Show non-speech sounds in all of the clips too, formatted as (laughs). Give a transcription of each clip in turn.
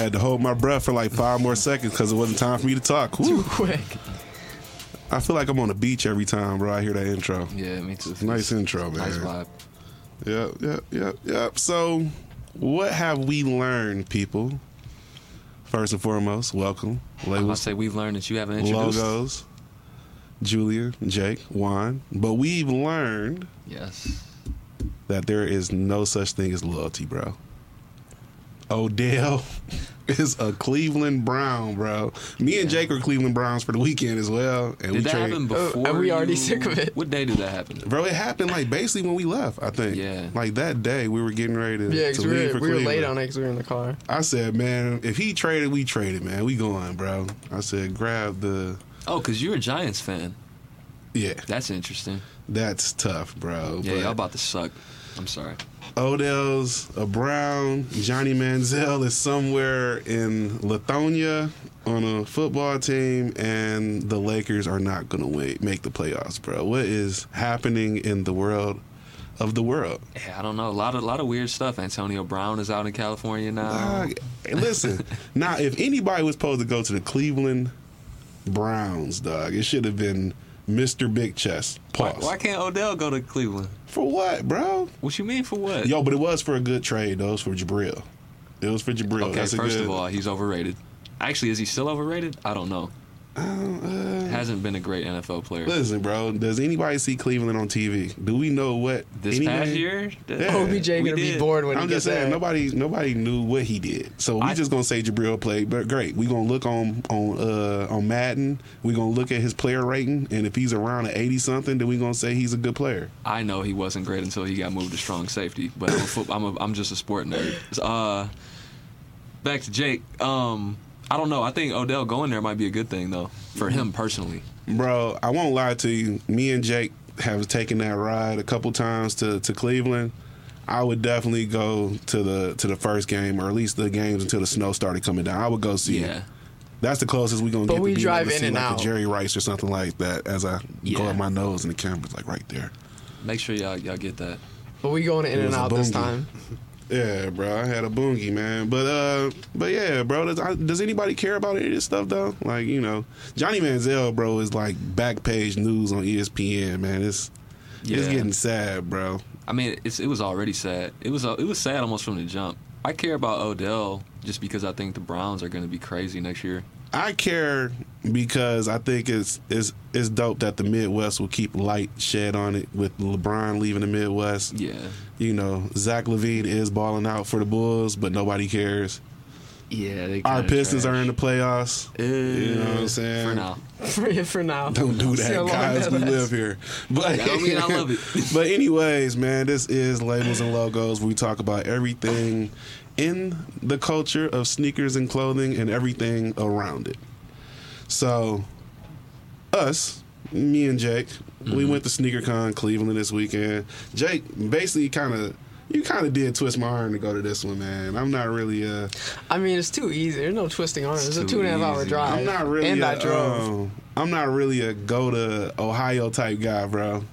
I had to hold my breath for like five more seconds because it wasn't time for me to talk. Too quick. I feel like I'm on the beach every time, bro. I hear that intro. Yeah, me too. Nice intro, man. Nice vibe. Yep, yep, yep, yep. So, what have we learned, people? First and foremost, welcome, I'm gonna say we've learned that you haven't introduced. logos, Julia, Jake, Juan. But we've learned Yes. that there is no such thing as loyalty, bro. Odell (laughs) is a Cleveland Brown, bro. Me and Jake are Cleveland Browns for the weekend as well, and we Did that trade. happen Oh, before? are we already you- sick of it? What day did that happen? Bro, it happened like basically when we left. I think. Yeah. Like that day, we were getting ready to, Yeah, to because we, leave for we were late on it because we were in the car. I said, man, if he traded, we traded, man. We going, bro. I said, grab the. Oh, because you're a Giants fan. Yeah, That's interesting. that's tough, bro. Yeah, But y'all about to suck. I'm sorry. Odell's a Brown. Johnny Manziel is somewhere in Lithonia on a football team, and the Lakers are not going to wait make the playoffs, bro. What is happening in the world of the world? Yeah, I don't know. A lot of lot of weird stuff. Antonio Brown is out in California now. Listen, (laughs) now if anybody was supposed to go to the Cleveland Browns, dog, it should have been Mr. Big Chest. why, Pause. why can't Odell go to Cleveland? For what, bro? What you mean for what? Yo, but it was for a good trade, though. It was for Jabrill. It was for Jabrill. okay, That's first good, of all, he's overrated. Actually, is he still overrated? I don't know. Uh, Hasn't been a great NFL player. listen, bro. Does anybody see Cleveland on TV? Do we know what This any past year, Yeah. OBJ gonna be bored when I'm he just gets saying there. nobody nobody knew what he did. So we I- just gonna say Jabrill played, but great. We gonna look on on uh on Madden. We gonna look at his player rating, and if he's around an eighty something, then we gonna say he's a good player. I know he wasn't great until he got moved to strong safety, but I'm a foot, I'm, a, I'm just a sport nerd. Uh, back to Jake. Um, I don't know. I think Odell going there might be a good thing though for him personally. Bro, I won't lie to you. Me and Jake have taken that ride a couple times to, to Cleveland. I would definitely go to the to the first game, or at least the games until the snow started coming down. I would go see Yeah. it. That's the closest we're gonna But get. we to being drive able to in see and like out. a Jerry Rice or something like that. As I go up my nose, and the camera's like right there. Make sure y'all y'all get that. But we going in and out this boongie. time. (laughs) Yeah, bro, I had a boogie, man. But uh, but yeah, bro. Does, I, does anybody care about any of this stuff though? Like you know, Johnny Manziel, bro, is like back page news on ESPN, man. It's it's getting sad, bro. I mean, it's, it was already sad. It was it was sad almost from the jump. I care about Odell just because I think the Browns are going to be crazy next year. I care because I think it's it's it's dope that the Midwest will keep light shed on it with LeBron leaving the Midwest. Yeah. You know, Zach LaVine is balling out for the Bulls, but nobody cares. Yeah. They Our Pistons trash. are in the playoffs. Uh, You know what I'm saying? For now. For, for now. Don't do (laughs) that, long guys. that We live here. But That don't mean I love it. (laughs) but anyways, man, this is labels and logos. We talk about everything in the culture of sneakers and clothing and everything around it. So, us, me and Jake, we Mm-hmm. went to SneakerCon Cleveland this weekend. Jake basically kind of. You kind of did twist my arm to go to this one, man. I'm not really uh I mean, it's too easy. There's no twisting arms. It's, a two and a half hour drive. I'm not really And a, I drove. um, I'm not really a go to Ohio type guy, bro.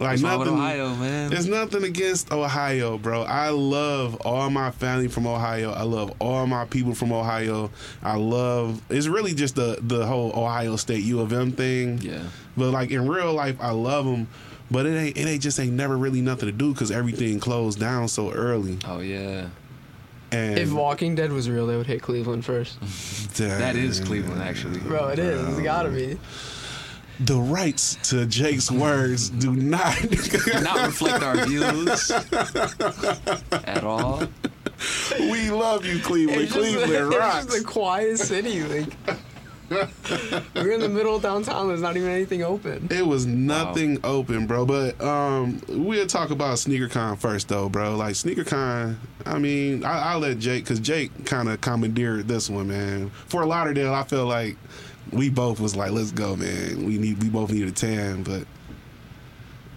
Like What's wrong with nothing Ohio, man? There's nothing against Ohio, bro. I love all my family from Ohio. I love all my people from Ohio. I love it's really just the the whole Ohio State U of M thing. Yeah. But like in real life, I love them. But it ain't it ain't just ain't never really nothing to do because everything closed down so early. Oh yeah. And If Walking Dead was real, they would hit Cleveland first. (laughs) That is Cleveland, actually. Bro, it is. It's gotta be. The rights to Jake's words do not (laughs) Not reflect our views (laughs) at all. we love you, Cleveland. It's just, Cleveland it's rocks. just a quiet city. Like we're in the middle of downtown. There's not even anything open. It was nothing open, bro. But um, we'll talk about SneakerCon first, though, bro. Like SneakerCon, I mean, I, I'll let Jake, because Jake kind of commandeered this one, man. For Lauderdale, I feel like we both was like, let's go, man. We need, we both needed a tan, but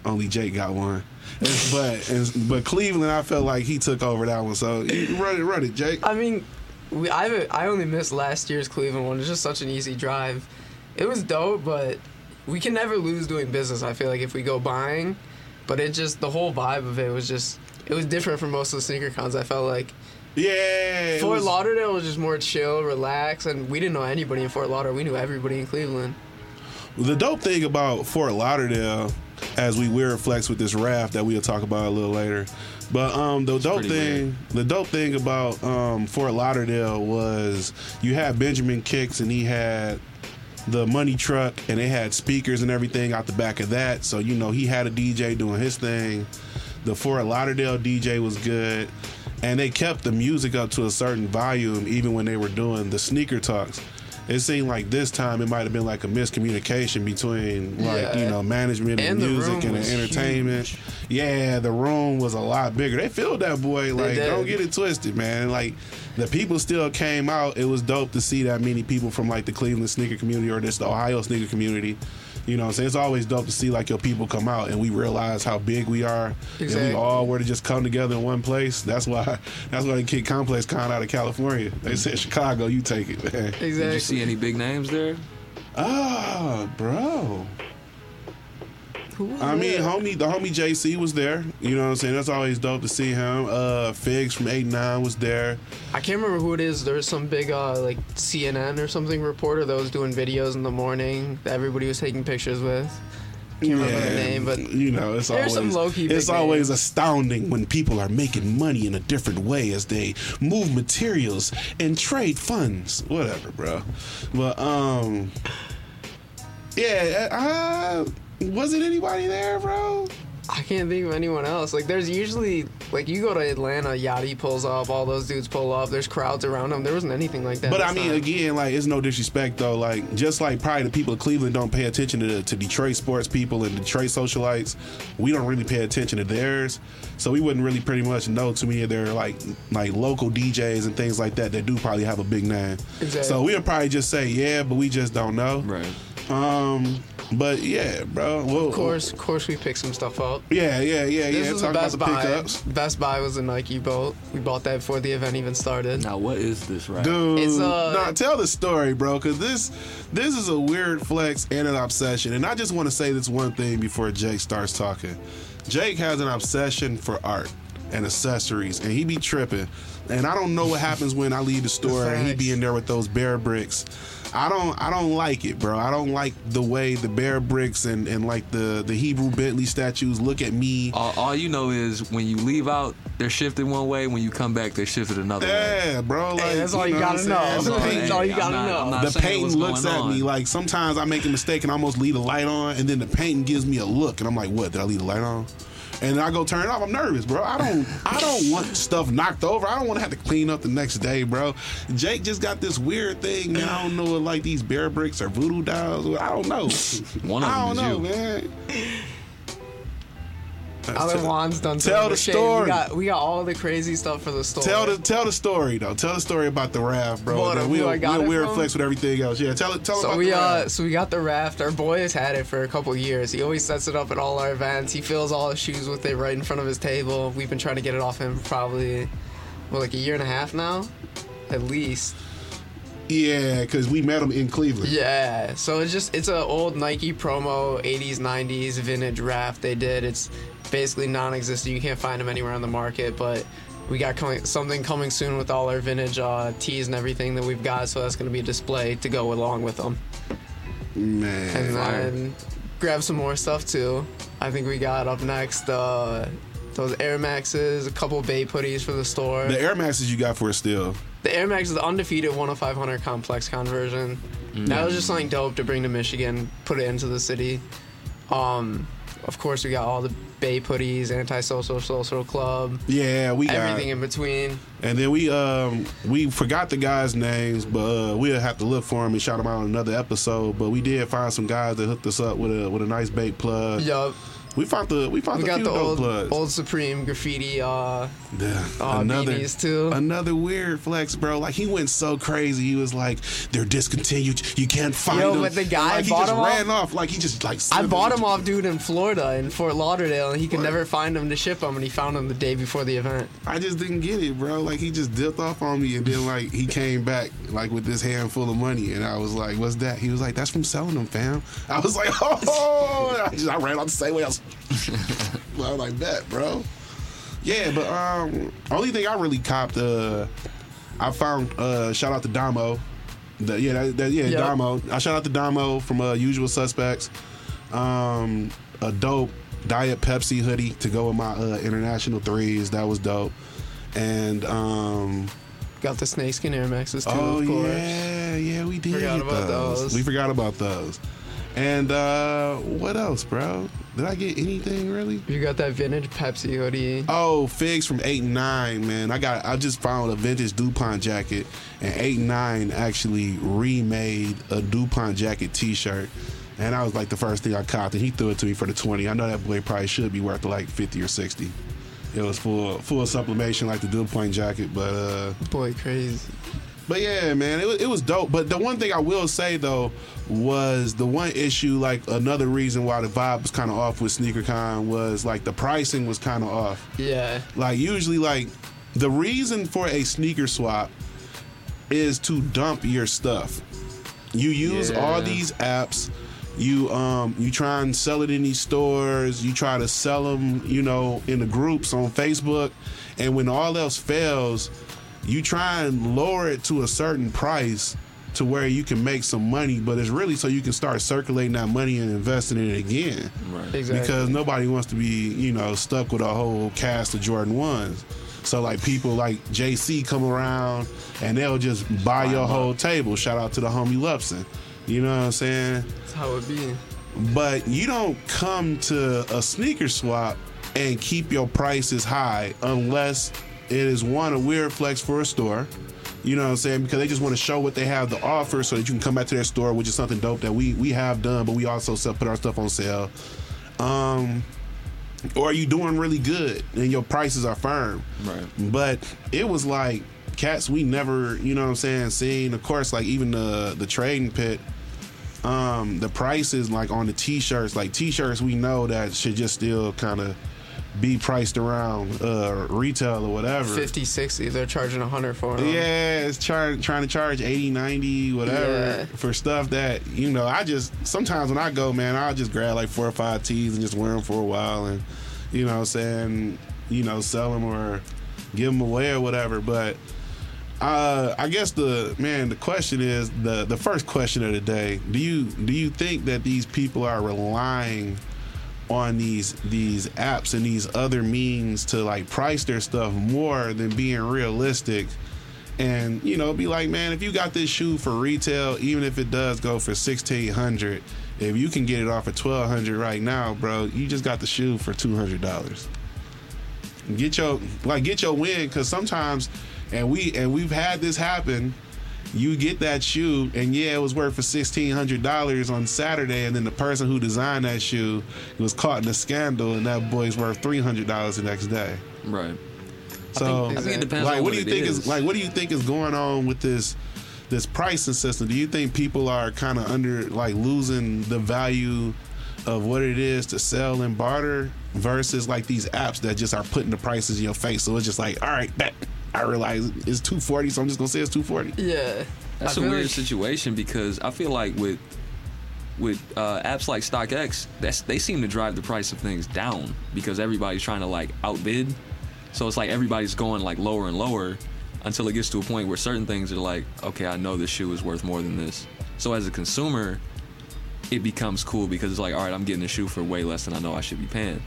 only Jake got one. And- (laughs) but and, but Cleveland, I felt like he took over that one. So run it, run it, Jake. I mean, we I I only missed last year's Cleveland one. It's just such an easy drive. It was dope, but we can never lose doing business. I feel like if we go buying, but it just the whole vibe of it was just it was different from most of the sneaker cons. I felt like Yeah. Fort was- Lauderdale was just more chill, relaxed, and we didn't know anybody in Fort Lauderdale. We knew everybody in Cleveland. The dope thing about Fort Lauderdale, as we weird flex with this raft that we'll talk about a little later, but um, the dope pretty thing, the dope thing about um, Fort Lauderdale was you had Benjamin Kickz and he had the money truck and they had speakers and everything out the back of that. So you know he had a DJ doing his thing. The Fort Lauderdale DJ was good, and they kept the music up to a certain volume even when they were doing the sneaker talks. It seemed like this time it might have been like a miscommunication between like Yeah. you know management and, And music and the entertainment. huge. Yeah, the room was a lot bigger. They filled that boy. Like, don't get it twisted, man. Like, the people still came out. It was dope to see that many people from like the Cleveland sneaker community or just the Ohio sneaker community. You know what I'm saying? It's always dope to see like your people come out and we realize how big we are. And we all were to just come together in one place. That's why (laughs) that's why they kicked Complex Con out of California. They said Chicago, you take it, man. Exactly. Did you see any big names there? Ah, bro. Who I mean, there? homie, the homie JC was there. You know what I'm saying? That's always dope to see him. Uh, Figs from Eight Nine was there. I can't remember who it is. There was some big, uh, like CNN or something reporter that was doing videos in the morning that everybody was taking pictures with. Can't remember the name, but you know, it's there's always some low-key big it's always names. astounding when people are making money in a different way as they move materials and trade funds. Whatever, bro. But um, yeah, uh, wasn't anybody there, bro? I can't think of anyone else. Like, there's usually like you go to Atlanta, Yachty pulls up, all those dudes pull up. There's crowds around them. There wasn't anything like that. But I mean, time. again, like it's no disrespect though. Like just like probably the people of Cleveland don't pay attention to to Detroit sports people and Detroit socialites, we don't really pay attention to theirs. So we wouldn't really pretty much know too many of their like like local DJs and things like that that do probably have a big name. Exactly. So we would probably just say yeah, but we just don't know. Right. Um, but yeah, bro. Well, of course, of course, we picked some stuff up. Yeah, yeah, yeah, This yeah. was Talk the about Best the Buy. Best Buy was a Nike boat. We bought that before the event even started. Now, what is this, right? Dude, It's, uh, nah, tell the story, bro, because this this is a weird flex and an obsession. And I just want to say this one thing before Jake starts talking. Jake has an obsession for art and accessories, and he be tripping. And I don't know what happens when I leave the store and he be in there with those bear bricks. I don't I don't like it, bro. I don't like the way the bear bricks and, and like the, the Hebru Brantley statues look at me. All, all you know is when you leave out, they're shifted one way. When you come back, they're shifted another way. Yeah, bro. Like, that's all you know what gotta know. saying? That's The all- paint- that's all you gotta not- know. I'm not the painting looks at on. me like sometimes I make a mistake and I almost leave the light on, and then the painting gives me a look, and I'm like, "What? Did I leave the light on?" And I go turn it off. I'm nervous, bro. I don't. I don't want stuff knocked over. I don't want to have to clean up the next day, bro. Jake just got this weird thing, man. I don't know like these bear bricks or voodoo dolls. I don't know. One of them I don't know, you. man. Other Juan's done some tell the shade. story. We got we got all the crazy stuff for the store. Tell the tell the story though. Tell the story about the raft, bro. What, Then who we'll I got we'll weird flex with everything else. Yeah, tell it. Tell So about we the uh raft. so we got the raft. Our boy has had it for a couple years. He always sets it up at all our events. He fills all his shoes with it right in front of his table. We've been trying to get it off him probably well like a year and a half now, at least. Yeah, because we met him in Cleveland. Yeah. So it's just it's an old Nike promo 80s 90s vintage raft they did. It's basically non-existent. You can't find them anywhere on the market, but we got coming, something coming soon with all our vintage uh, tees and everything that we've got. So that's going to be a display to go along with them. Man. and then grab some more stuff too. I think we got up next uh, those Air Maxes, a couple Bay putties for the store. The Air Maxes you got for us still. The Air Max is the undefeated 10500 complex conversion. That was just something dope to bring to Michigan, put it into the city. Um, of course, we got all the Bape hoodies, Anti-Social Social Club, Yeah, we got everything in between. And then we um we forgot the guys' names, but uh, we'll have to look for them and shout them out in another episode. But we did find some guys that hooked us up with a with a nice Bape plug. Yup. We found the we found We got the old, plugs. old Supreme graffiti uh, Yeah, uh, beanies too. Another weird flex, bro. Like he went so crazy. He was like, "They're discontinued. You can't find Yo, them." but the guy like, he just him off- ran off. Like he just like. I bought him off dude in Florida in Fort Lauderdale and he could What? never find him to ship him and he found him the day before the event. I just didn't get it, bro. Like he just dipped off on me, and then like he came back like with this handful of money, and I was like, "What's that?" He was like, "That's from selling them, fam." I was like, (laughs) "Oh!" I, just, I ran off the same way. I was, (laughs) I was like, "Bet, bro." Yeah, but um, only thing I really copped, uh, I found uh, shout out to Damo. The, yeah, that, that, yeah, Yep. Damo. I shout out to Damo from uh, Usual Suspects. Um, a dope Diet Pepsi hoodie to go with my uh, international threes. That was dope. And um, Got the snakeskin Air Maxes too, oh of course. yeah, yeah, we did Forgot about those. those. We forgot about those. And uh, what else, bro? Did I get anything really? You got that vintage Pepsi hoodie. Oh, figs from eight and nine, man. I got. I just found a vintage Dupont jacket, and eight and nine actually remade a Dupont jacket T-shirt, and I was like the first thing I copped. And he threw it to me for the twenty. I know that boy probably should be worth like fifty or sixty. It was full full supplementation like the Dupont jacket, but uh, Boy, crazy. But yeah, man, it was, it was dope. But the one thing I will say though was the one issue, like another reason why the vibe was kind of off with SneakerCon was like the pricing was kind of off. Yeah. Like usually, like the reason for a sneaker swap is to dump your stuff. You use Yeah. all these apps. You um you try and sell it in these stores. You try to sell them, you know, in the groups on Facebook, and when all else fails, you try and lower it to a certain price to where you can make some money. But it's really so you can start circulating that money and investing in it again Right. Exactly. because nobody wants to be, you know, stuck with a whole cast of Jordan ones. So like people like JC come around and they'll just buy your whole table. Shout out to the homie Lupson. You know what I'm saying? That's how it be. But you don't come to a sneaker swap and keep your prices high unless it is one a weird flex for a store. You know what I'm saying? Because they just want to show what they have to offer so that you can come back to their store, which is something dope that we we have done, but we also sell, put our stuff on sale. Um, or are you doing really good and your prices are firm? Right. But it was like cats we never, you know what I'm saying, seen. Of course, like even the the trading pit, um, the prices like on the t-shirts, like t-shirts we know that should just still kind of be priced around uh retail or whatever. 50, 60. They're charging 100 for them. Yeah, it's char- trying to charge 80, 90, whatever Yeah. for stuff that, you know, I just, sometimes when I go, man, I'll just grab like four or five tees and just wear them for a while and, you know I'm saying, you know, sell them or give them away or whatever. But uh, I guess the, man, the question is, the, the first question of the day, do you, do you think that these people are relying on these these apps and these other means to like price their stuff more than being realistic. And you know be like man if you got this shoe for retail even if it does go for 1600 if you can get it off at 1200 right now bro you just got the shoe for $200 get your like get your win because sometimes and we and we've had this happen you get that shoe and yeah it was worth for $1600 on saturday and then the person who designed that shoe was caught in a scandal and that boy's worth $300 the next day Right. so I think it depends like on what what do you think is. is. like what do you think is going on with this this pricing system do you think people are kind of under like losing the value of what it is to sell and barter versus like these apps that just are putting the prices in your face so it's just like all right bet I realize it's 240 so I'm just gonna say it's 240 Yeah. That's I a feel weird like- situation because I feel like with with uh, apps like StockX, that's they seem to drive the price of things down because everybody's trying to like outbid. So it's like everybody's going like lower and lower until it gets to a point where certain things are like, okay, I know this shoe is worth more than this. So as a consumer, it becomes cool because it's like, all right, I'm getting a shoe for way less than I know I should be paying.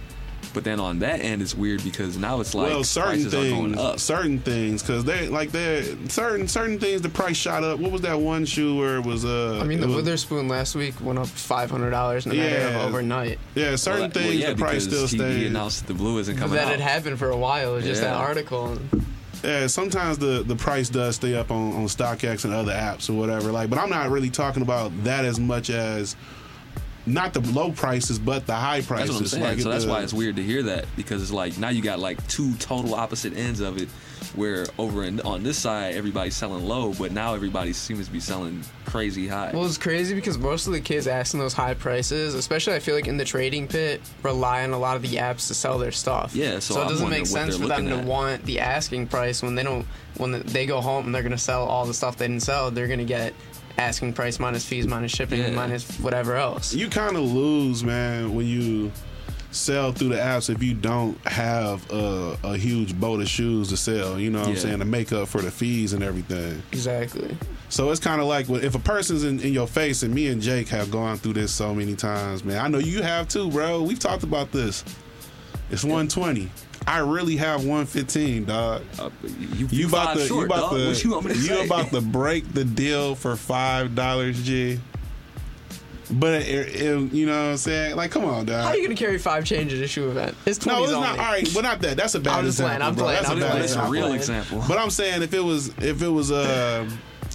But then on that end, it's weird because now it's like well, certain prices are going things, up. certain things, because they like they certain certain things. The price shot up. What was that one shoe where it was? Uh, I mean, the was- Witherspoon last week went up $500 in a matter Yeah. of overnight. Yeah, certain Well, things well, yeah, the price still he, he stays. announced that the blue isn't coming that out. had happened for a while. It was just that article. Yeah, sometimes the the price does stay up on, on StockX and other apps or whatever. Like, but I'm not really talking about that as much as not the low prices, but the high prices. That's what I'm saying. Like, so that's the- why it's weird to hear that because it's like now you got like two total opposite ends of it, where over in, on this side everybody's selling low, but now everybody seems to be selling crazy high. Well, it's crazy because most of the kids asking those high prices, especially I feel like in the trading pit, rely on a lot of the apps to sell their stuff. Yeah, so it doesn't make sense for them to want the asking price when they don't. When they go home and they're gonna sell all the stuff they didn't sell, they're gonna get asking price minus fees minus shipping Yeah. minus whatever else. you kind of lose, man, when you sell through the apps if you don't have a, a huge boat of shoes to sell. You know what I'm saying to make up for the fees and everything. Exactly. So it's kind of like if a person's in, in your face, and me and Jake have gone through this so many times, man. I know you have too, bro. We've talked about this. It's 120. I really have 115, dog. Uh, you, You about five to short, you about dog. to you want to you about to (laughs) break the deal for five dollars, G. But it, it- you know what I'm saying? Like, come on, dog. How are you gonna carry five change at a shoe event? It's no, it's only. not. All right, but not that. That's a bad I'm just playing, example. I'm playing, That's I'm a bad playing. That's a real example. But I'm saying if it was if it was uh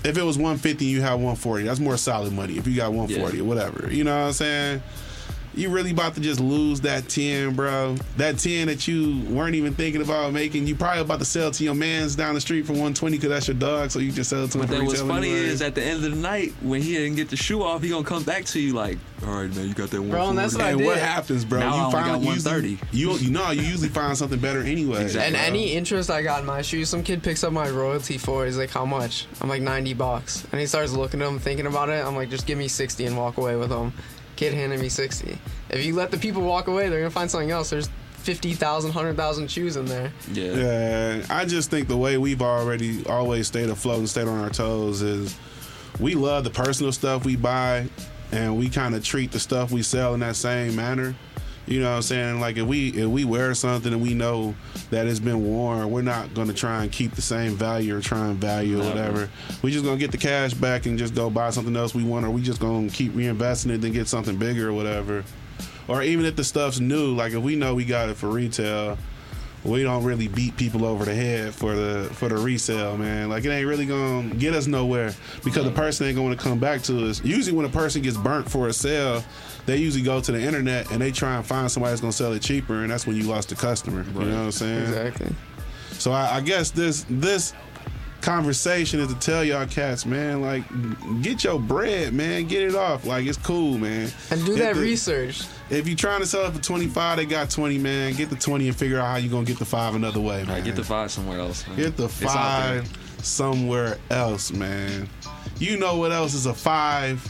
if it was 150 you have 140, that's more solid money. If you got 140 Yeah. or whatever, you know what I'm saying? You really about to just lose that 10, bro. That 10 that you weren't even thinking about making, you probably about to sell to your man's down the street for 120 because that's your dog, so you can sell it to him But for then what's funny anyway. is at the end of the night, when he didn't get the shoe off, he gonna come back to you like, all right, man, you got that one. Bro, and that's what I and did. what happens, bro? Now you only got usually- 130. You you know you usually find something better anyway. Exactly. And bro. any interest I got in my shoes, some kid picks up my royalty for. He's like, "How much?" I'm like, "90 bucks." And he starts looking at them, thinking about it. I'm like, "Just give me 60 and walk away with them." Kid handed me 60. If you let the people walk away, they're gonna find something else. There's 50,000, 100,000 shoes in there. Yeah. Yeah, I just think the way we've already always stayed afloat and stayed on our toes is we love the personal stuff we buy and we kind of treat the stuff we sell in that same manner. You know what I'm saying? Like if we if we wear something and we know that it's been worn, we're not gonna try and keep the same value or try and value or whatever. We just gonna get the cash back and just go buy something else we want, or we just gonna keep reinvesting it and get something bigger or whatever. Or even if the stuff's new, like if we know we got it for retail, we don't really beat people over the head for the for the resale, man. Like it ain't really gonna get us nowhere because the person ain't gonna come back to us. Usually, when a person gets burnt for a sale, they usually go to the internet and they try and find somebody that's gonna sell it cheaper, and that's when you lost the customer. You know what I'm saying? Exactly. So I, I guess this this conversation is to tell y'all cats, man, like get your bread, man, get it off. Like it's cool, man. And do If that the- research. If you're trying to sell it for 25, they got 20, man. Get the 20 and figure out how you're gonna get the five another way, man. All right, get the five somewhere else. man. Get the It's out there. five somewhere else, man. You know what else is a five?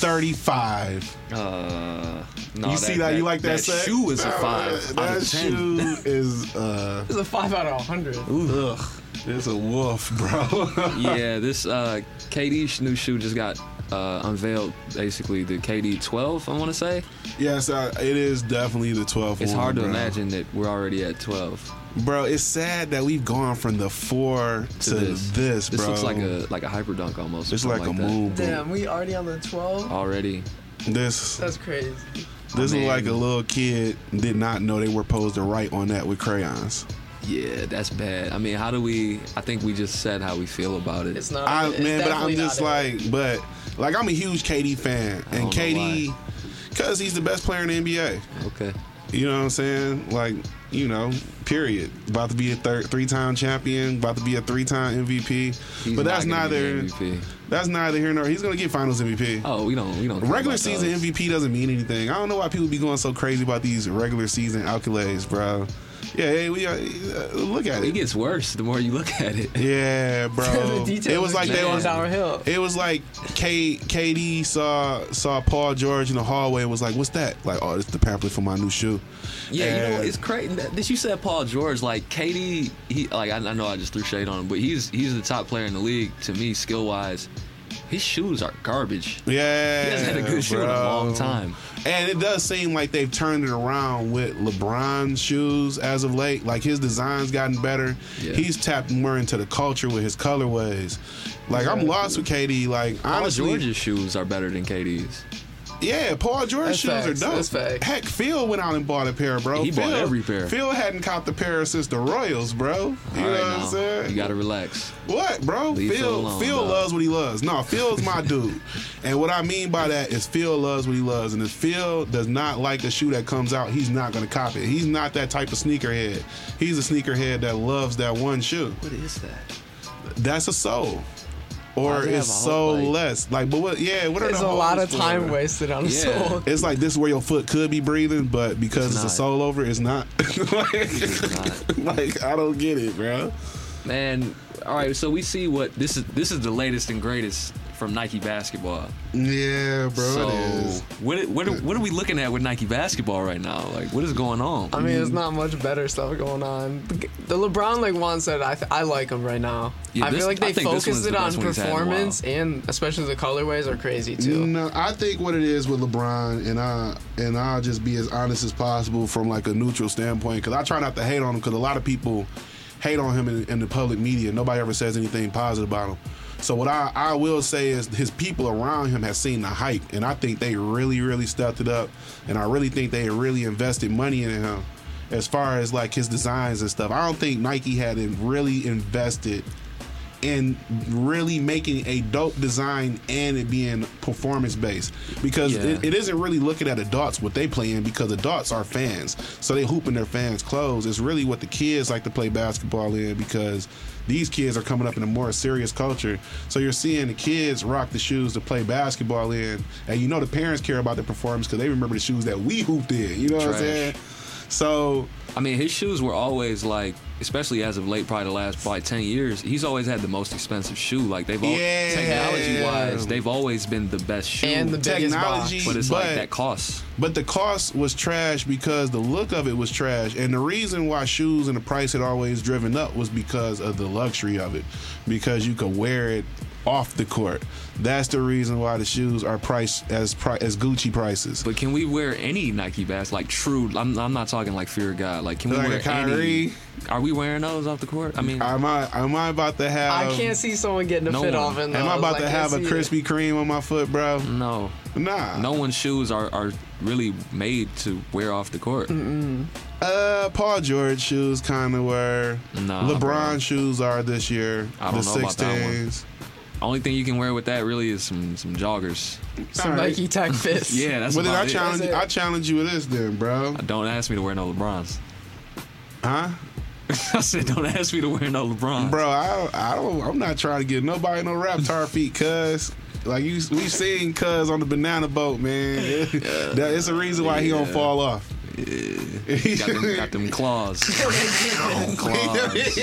35. Uh, no, you see that? You like that, That set? shoe is a Uh, five out That of ten. shoe is uh It's a five out of 100. ugh. It's a wolf, bro. (laughs) yeah, this uh, KD new shoe just got uh, unveiled. Basically, the KD 12. I want to say yes, uh, it is definitely the 12. it's one, hard to bro. imagine that we're already at 12. Bro, it's sad that we've gone from the 4 to, To this, this, bro. this looks like a like a hyper dunk almost. it's like a something that. moon boot. Damn, we already on the 12? already. This That's crazy. this I is like a little kid did not know they were supposed to write on that with crayons. Yeah, that's bad. I mean, how do we? I think we just said how we feel about it. It's not. I it's man, but I'm just not it. like, but like I'm a huge KD fan, and KD, cause he's the best player in the NBA. okay. You know what I'm saying? Like, you know, period. About to be a third, three-time champion. About to be a three-time MVP. He's but that's not neither. MVP. That's neither here nor. He's gonna get Finals MVP. Oh, we don't. We don't. Regular season those. MVP doesn't mean anything. I don't know why people be going so crazy about these regular season accolades, bro. Yeah, hey, we uh, look at It it. gets worse the more you look at it. Yeah, (laughs) bro. the it was are like they going was downhill. It was like K, KD saw saw Paul George in the hallway and was like, "What's that?" Like, "Oh, it's the pamphlet for my new shoe." Yeah, you know It's crazy. That you said Paul George, like KD. He like I, I know I just threw shade on him, but he's he's the top player in the league to me, skill wise. His shoes are garbage. Yeah, He hasn't had a good shoe in a long time. And it does seem like they've turned it around with LeBron's shoes as of late. Like his design's gotten better. Yeah. He's tapped more into the culture with his colorways. Like I'm lost with KD. Like Paul honestly, George's shoes are better than KD's. Yeah, Paul George That's shoes facts. are dope. That's facts. Heck, Phil went out and bought a pair, bro. He Phil, bought every pair. Phil hadn't copped the pair since the Royals, bro. You All know right what I'm saying? you gotta relax. What, bro? Leave Phil Phil, alone, Phil dog. loves what he loves. No, Phil's my dude. (laughs) And what I mean by that is Phil loves what he loves. And if Phil does not like a shoe that comes out, he's not to cop it. He's not that type of sneakerhead. He's a sneakerhead that loves that one shoe. What is that? That's a sole. Why Or does it have it's so whole, like- less. Like, but what, yeah, what are There's the a lot of holes time for? wasted on a Yeah. sole. (laughs) It's like this is where your foot could be breathing, but because It's it's, a not. sole over, it's not. (laughs) like, It's like, I don't get it, bro. Man, all right. So we see what this is. This is the latest and greatest from Nike basketball. Yeah, bro. so it is. what what are, what are we looking at with Nike basketball right now? Like what is going on? I mean, there's not much better stuff going on. The LeBron, like Juan said, I, th- I like him right now. Yeah, I this- feel like they think focused it the on best one he's had in a while. performance, and especially the colorways are crazy too. No, I think what it is with LeBron, and I and I'll just be as honest as possible from like a neutral standpoint, because I try not to hate on him, because a lot of people hate on him in, in the public media. Nobody ever says anything positive about him. So what I, I will say is his people around him have seen the hype, and I think they really, really stepped it up, and I really think they really invested money in him as far as like his designs and stuff. I don't think Nike had really invested in really making a dope design and it being performance based because Yeah. it, it isn't really looking at adults what they play in because adults are fans so they hooping their fans clothes it's really what the kids like to play basketball in because these kids are coming up in a more serious culture. So you're seeing the kids rock the shoes to play basketball in. And you know the parents care about the performance because they remember the shoes that we hooped in. You know what i'm saying so I mean, his shoes were always like, especially as of late, probably the last probably ten years. He's always had the most expensive shoe. Like they've all Yeah. technology wise, they've always been the best shoe. And the biggest Technology, box. but it's but- like that cost. But the cost was trash because the look of it was trash. And the reason why shoes and the price had always driven up was because of the luxury of it. Because you could wear it off the court. That's the reason why the shoes are priced as as Gucci prices. But can we wear any Nike bas like true? I'm, I'm not talking like fear of God. Like can we Like a wear Kyrie? any? Are we wearing those off the court? I mean, Am I am I about to have I can't see someone getting a no fit one. off in Am those. I about Like, to have a see it. Krispy Kreme on my foot, bro? no, Nah. no one's shoes are, are really made to wear off the court. Uh, Paul George shoes kind of were. Nah, LeBron bro. shoes are this year. I don't the know about that one. 16s. Only thing you can wear with that really is some some joggers. Some All right. Nike Tech (laughs) Fits. Yeah, that's Well, then I it. challenge it. I challenge you with this, then, bro. Don't ask me to wear no LeBrons. Huh? (laughs) I said, don't ask me to wear no LeBrons. Bro, I, I don't. I'm not trying to get nobody no Raptor feet, cuz. Like you, we seen Cuz on the banana boat, man. (laughs) that, it's a reason why he don't fall off. got them, got them claws. Them claws.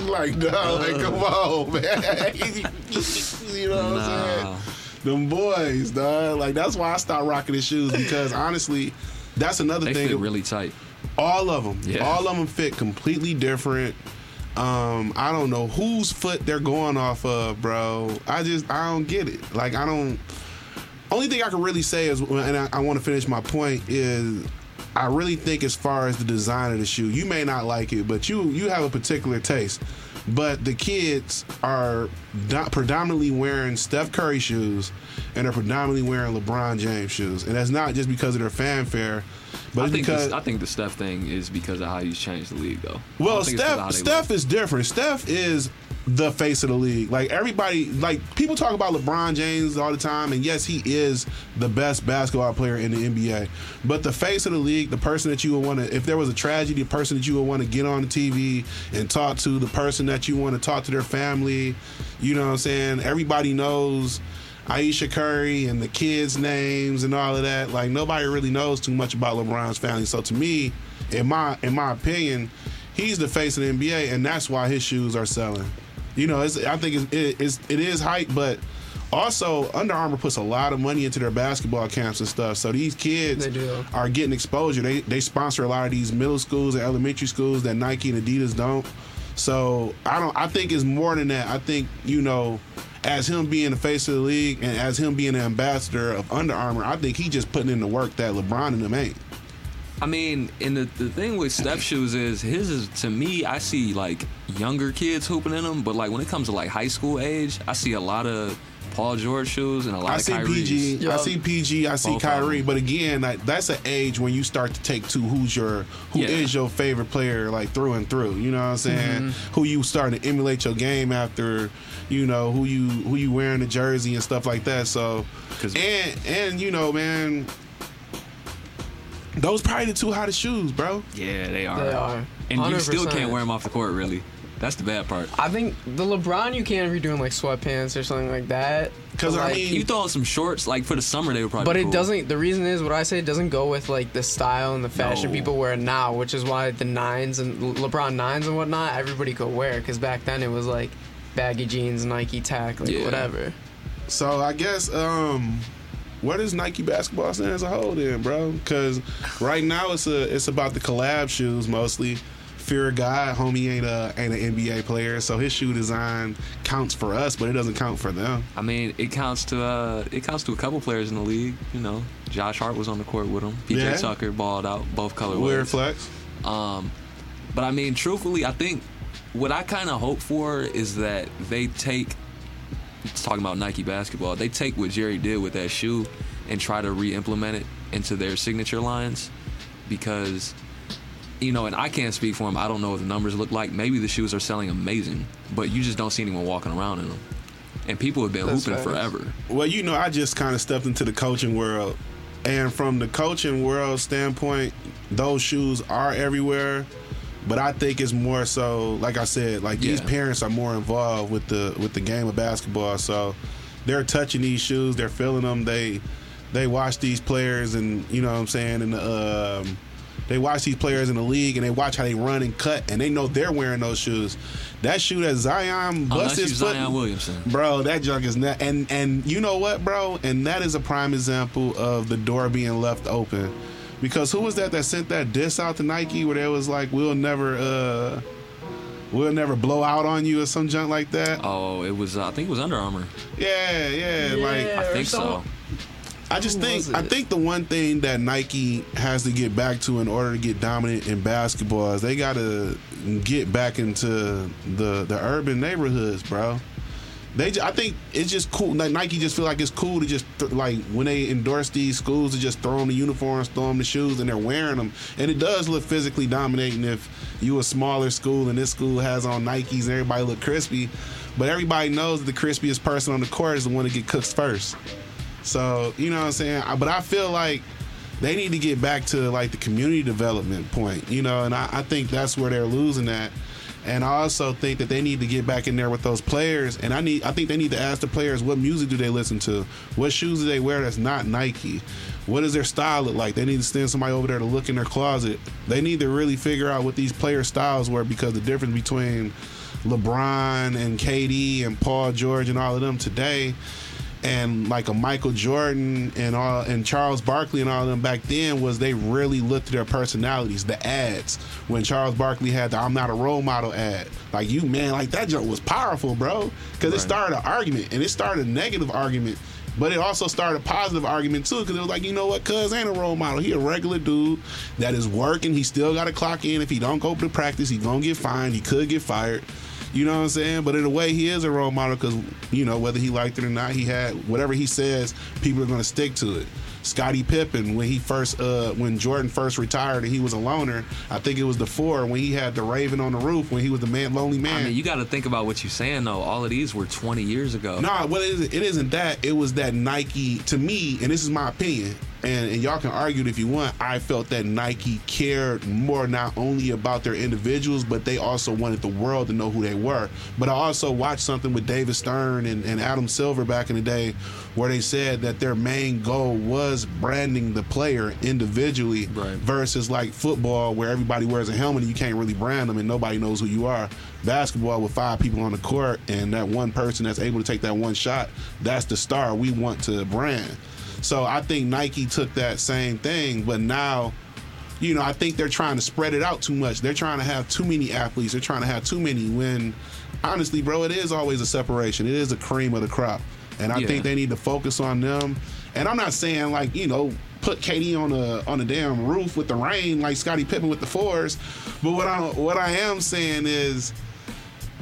Like, dog, like, (laughs) come on, man. (laughs) you know what I'm saying? Them boys, dog. Like that's why I stopped rocking his shoes because (laughs) honestly, that's another They thing. fit really tight. All of them. Yeah. All of them fit completely different. Um, I don't know whose foot they're going off of, bro. I just I don't get it. Like I don't. Only thing I can really say is, and I, I want to finish my point is, I really think as far as the design of the shoe, you may not like it, but you you have a particular taste. But the kids are do- predominantly wearing Steph Curry shoes, and they're predominantly wearing LeBron James shoes, and that's not just because of their fanfare, but I think, because this, I think the Steph thing is because of how he's changed the league, though. Well, don't think it's 'cause of Steph Steph is different. Steph is the face of the league. Like everybody, like people talk about LeBron James all the time, and yes, he is the best basketball player in the NBA. But the face of the league, the person that you would want to, if there was a tragedy, the person that you would want to get on the TV and talk to, the person that you want to talk to their family. You know what I'm saying? Everybody knows. Ayesha Curry and the kids' names and all of that. Like nobody really knows too much about LeBron's family. So to me, in my in my opinion, he's the face of the NBA, and that's why his shoes are selling. You know, it's, I think it's, it, it's it is hype, but also Under Armour puts a lot of money into their basketball camps and stuff. So these kids are getting exposure. They they sponsor a lot of these middle schools and elementary schools that Nike and Adidas don't. So I don't. I think it's more than that. I think you know, as him being the face of the league and as him being the ambassador of Under Armour, I think he just putting in the work that LeBron and them ain't. I mean, and the, the thing with Steph shoes is his is to me. I see like younger kids hooping in them, but like when it comes to like high school age, I see a lot of Paul George shoes and a lot I of see Kyrie's. PG, I see PG, I see Both of Kyrie, but again, like, that's an age when you start to take to who's your who is Yeah. your favorite player, like through and through. You know what I'm saying? Mm-hmm. Who you starting to emulate your game after, you know who you who you wearing the jersey and stuff like that. So and and you know, man, those probably the two hottest shoes, bro. Yeah, they are. They are. And you still can't wear them off the court, really. That's the bad part. I think the LeBron you can't be doing like sweatpants or something like that. 'Cause, But, I mean- You throw on some shorts, like for the summer, they would probably. But be it cool. doesn't. The reason is what I say. It doesn't go with like the style and the fashion No. people wear now, which is why the nines and LeBron nines and whatnot everybody could wear. Because back then it was like baggy jeans, Nike tack, like Yeah. whatever. So I guess um where does Nike basketball stand as a whole then, bro? Because right now it's a it's about the collab shoes mostly. Fear of God, homie ain't a ain't an NBA player, so his shoe design counts for us, but it doesn't count for them. I mean, it counts to uh, it counts to a couple players in the league. You know, Josh Hart was on the court with him. PJ Yeah. Tucker balled out both colorways. Weird flex. Um, but I mean, truthfully, I think what I kind of hope for is that they take. It's talking about Nike basketball. They take what Jerry did with that shoe and try to re-implement it into their signature lines, because you know, and I can't speak for them. I don't know what the numbers look like. Maybe the shoes are selling amazing, but you just don't see anyone walking around in them. And people have been That's hooping facts. forever. Well, you know, I just kind of stepped into the coaching world, and from the coaching world standpoint, those shoes are everywhere. But I think it's more so, like I said, like these Yeah. parents are more involved with the with the game of basketball, so they're touching these shoes, they're feeling them. They they watch these players, and you know what I'm saying, and um, they watch these players in the league, and they watch how they run and cut, and they know they're wearing those shoes. That shoe that Zion bust his foot, Zion Williamson. Bro, that junk is not. And and you know what, bro? And that is a prime example of the door being left open. Because who was that that sent that diss out to Nike where they was like, "We'll never, uh, we'll never blow out on you" or some junk like that? Oh, it was. Uh, I think it was Under Armour. Yeah, yeah. Like I think so. I just Who think I think the one thing that Nike has to get back to in order to get dominant in basketball is they got to get back into the the urban neighborhoods, bro. They, ju- I think it's just cool. Like Nike just feel like it's cool to just th- like when they endorse these schools to just throw them the uniforms, throw them the shoes, and they're wearing them. And it does look physically dominating if you a smaller school and this school has on Nikes and everybody look crispy. But everybody knows that the crispiest person on the court is the one that get cooked first. So you know what I'm saying. But I feel like they need to get back to like the community development point, you know, and I, I think that's where they're losing at. And I also think that they need to get back in there with those players. And I need, I think they need to ask the players what music do they listen to, what shoes do they wear that's not Nike, what does their style look like. They need to send somebody over there to look in their closet. They need to really figure out what these player styles were because the difference between LeBron and KD and Paul George and all of them today and like a Michael Jordan and all and Charles Barkley and all of them back then was they really looked at their personalities, the ads. When Charles Barkley had the "I'm not a role model" ad, like you man, like that joke was powerful, bro, because it started an argument and it started a negative argument. But it also started a positive argument too, because it was like, you know what, Cuz ain't a role model. He a regular dude that is working. He still got to clock in. If he don't go to practice, he gonna get fined. He could get fired. You know what I'm saying? But in a way, he is a role model because, you know, whether he liked it or not, he had whatever he says, people are going to stick to it. Scottie Pippen, when he first, uh, when Jordan first retired and he was a loner, I think it was the four when he had the Raven on the roof when he was the man, lonely man. I mean, you got to think about what you're saying though. All of these were 20 years ago. No, well, it isn't, it isn't that. It was that Nike, to me, and this is my opinion, and, and y'all can argue it if you want. I felt that Nike cared more not only about their individuals, but they also wanted the world to know who they were. But I also watched something with David Stern and, and Adam Silver back in the day where they said that their main goal was branding the player individually Right. versus like football where everybody wears a helmet and you can't really brand them and nobody knows who you are. Basketball with five people on the court and that one person that's able to take that one shot, that's the star we want to brand. So I think Nike took that same thing, but now, you know, I think they're trying to spread it out too much. They're trying to have too many athletes. They're trying to have too many when honestly, bro, it is always a separation. It is a cream of the crop. And I Yeah. think they need to focus on them. And I'm not saying like, you know, put KD on a on a damn roof with the rain like Scottie Pippen with the fours. But what I what I am saying is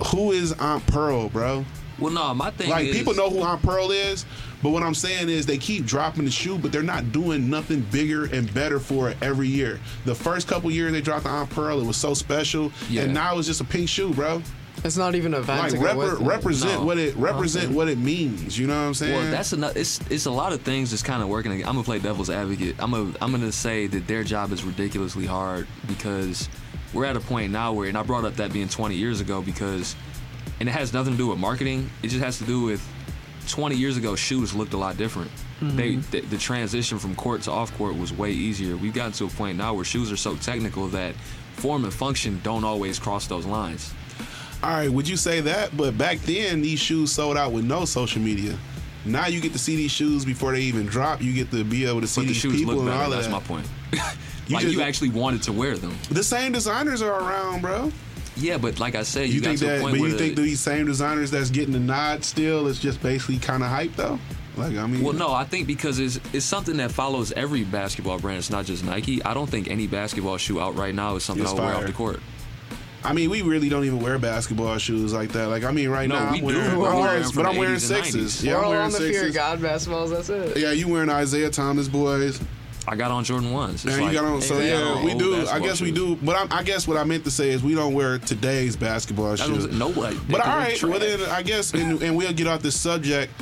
who is Aunt Pearl, bro? Well, no, my thing Like is people know who Aunt Pearl is, but what I'm saying is they keep dropping the shoe, but they're not doing nothing bigger and better for it every year. The first couple years they dropped the Aunt Pearl, it was so special, Yeah. and now it's just a pink shoe, bro. It's not even a event Like to go repre- with it. represent No. what it represent what it means. You know what I'm saying? Well, that's enough. It's it's a lot of things that's kind of working. I'm gonna play devil's advocate. I'm gonna I'm gonna say that their job is ridiculously hard because we're at a point now where, and I brought up that being 20 years ago because, and it has nothing to do with marketing. It just has to do with 20 years ago, shoes looked a lot different. Mm-hmm. They the, the transition from court to off court was way easier. We've gotten to a point now where shoes are so technical that form and function don't always cross those lines. All right, would you say that? But back then, these shoes sold out with no social media. Now you get to see these shoes before they even drop. You get to be able to see But the these shoes people look and better. all of That's that. my point. (laughs) You like just- you actually wanted to wear them. The same designers are around, bro. Yeah, but like I said, you, You, got think to a that? point But where you think the, these same designers that's getting the nod still is just basically kind of hype though? Like I mean, Well, no, I think because it's it's something that follows every basketball brand. It's not just Nike. I don't think any basketball shoe out right now is something It's I would wear off the court. I mean, we really don't even wear basketball shoes like that. Like I mean, right No, now we I'm do. wearing, We're wearing- wearing but I'm wearing 80s sixes. Yeah, We're I'm all wearing on the fear of. God basketballs. That's it. Yeah, you wearing Isaiah Thomas boys. I got on Jordan ones. It's And you got on. So Hey, yeah, man, we do. I guess we do. But I, I guess what I meant to say is we don't wear today's basketball That shoes. was, nobody. But all right, well then I guess, and, and we'll get off this subject.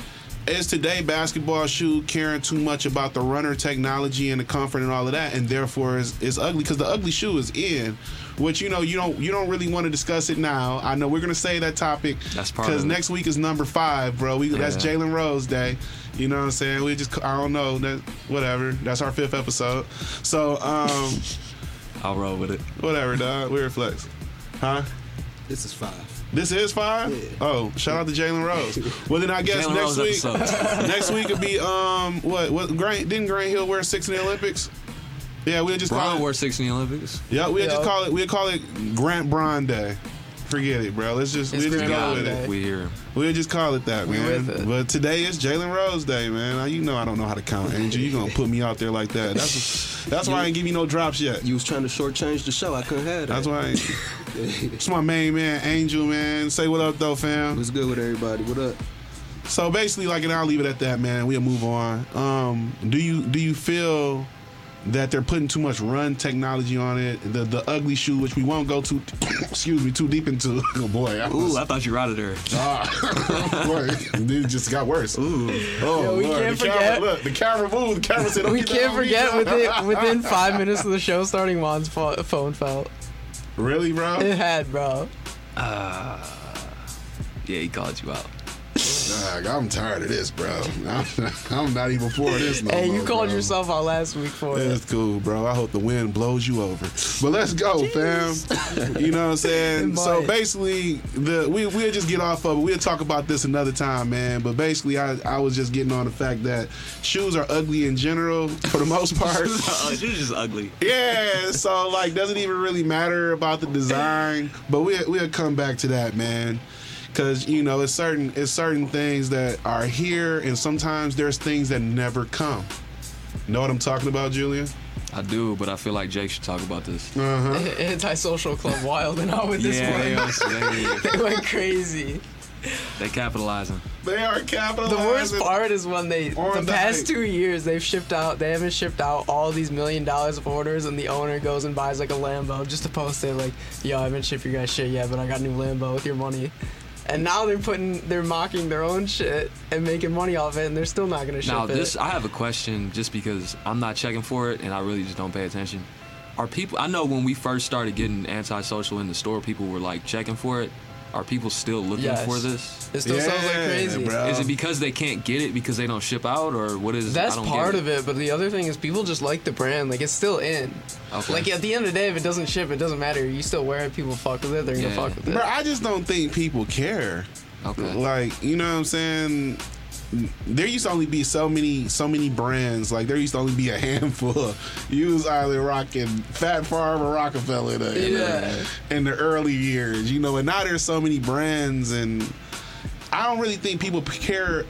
Is today basketball shoe caring too much about the runner technology and the comfort and all of that, and therefore is, is ugly because the ugly shoe is in, which you know you don't you don't really want to discuss it now. I know we're gonna say that topic That's part because next week is number five, bro. We that's Jalen Rose Day. You know what I'm saying? We just I don't know that whatever. That's our fifth episode. So um (laughs) I'll roll with it. whatever, dog. We're flex, huh? This is five. This is five. Yeah. Oh, shout out to Jalen Rose. Well, then I guess Jalen next Rose week, (laughs) next week could be um what what Grant didn't Grant Hill wear six in the Olympics? Yeah, we'll just Bron call wore it. six in the Olympics. Yeah, we'll just call it. We'll call it Grant Bron Day. Forget it, bro. Let's just It's we'll just Grant go Bron with Day. it. We here. We'll just call it that, We man. with it. But today is Jalen Rose Day, man. Now, You know I don't know how to count, Angel. You gonna put me out there like that? That's that's why I ain't give you no drops yet. You was trying to shortchange the show. I couldn't have that. That's why. I ain't. It's my main man, Angel, man. Say what up, though, fam. What's good with everybody? What up? So basically, like, and I'll leave it at that, man. We'll move on. Um, do you do you feel that they're putting too much run technology on it? The the ugly shoe, which we won't go too, (coughs) excuse me, too deep into. (laughs) Oh boy, I Ooh, I thought you were out of there. ah, (laughs) boy, it just got worse. Ooh. Oh, Yo, we Lord. can't the camera, forget- look, the camera moved. The camera said, "Don't We get that can't on forget within (laughs) within five minutes of the show starting, Juan's pho- phone fell. really, bro. It had, bro. Yeah, he called you out. Dog, I'm tired of this, bro. (laughs) I'm, I'm not even for this no hey, you more, called bro. yourself out last week for it. That's cool, bro. I hope the wind blows you over. But let's go, fam. You know what I'm saying? (laughs) So basically, the we we'll just get off of it. We'll talk about this another time, man. But basically, I I was just getting on the fact that shoes are ugly in general for the most (laughs) part. Oh, shoes are just ugly. yeah, so like, doesn't even really matter about the design. But we will we'll come back to that, man. Cause you know it's certain it's certain things that are here, and sometimes there's things that never come. Know what I'm talking about, Julian? I do, but I feel like Jake should talk about this. Uh huh. (laughs) Antisocial club wild and out with this yeah, they, one. are- (laughs) They went crazy. they, they capitalizing. They are capitalizing. The worst part is when they the the past hype. two years they've shipped out they haven't shipped out all these million dollars of orders and the owner goes and buys like a Lambo just to post it like yo I haven't shipped your guys shit yet but I got a new Lambo with your money. And now they're putting they're mocking their own shit and making money off it and they're still not gonna ship Now, it. this I have a question just because I'm not checking for it and I really just don't pay attention. Are people? I know when we first started getting antisocial in the store, people were like checking for it. Are people still looking Yes. for this? it still sounds like crazy. bro. Is it because they can't get it because they don't ship out, or what is? That's I don't part get of it, but the other thing is people just like the brand. Like it's still in. Okay. Like at the end of the day, if it doesn't ship, it doesn't matter. You still wear it. People fuck with it. They're gonna fuck with it. Bro, I just don't think people care. Okay. Like, you know what I'm saying? There used to only be so many, so many brands. Like there used to only be a handful. (laughs) You was either rocking Fat Farm or Rockefeller in the, in, Yeah. the, in the early years, you know. And now there's so many brands, and I don't really think people care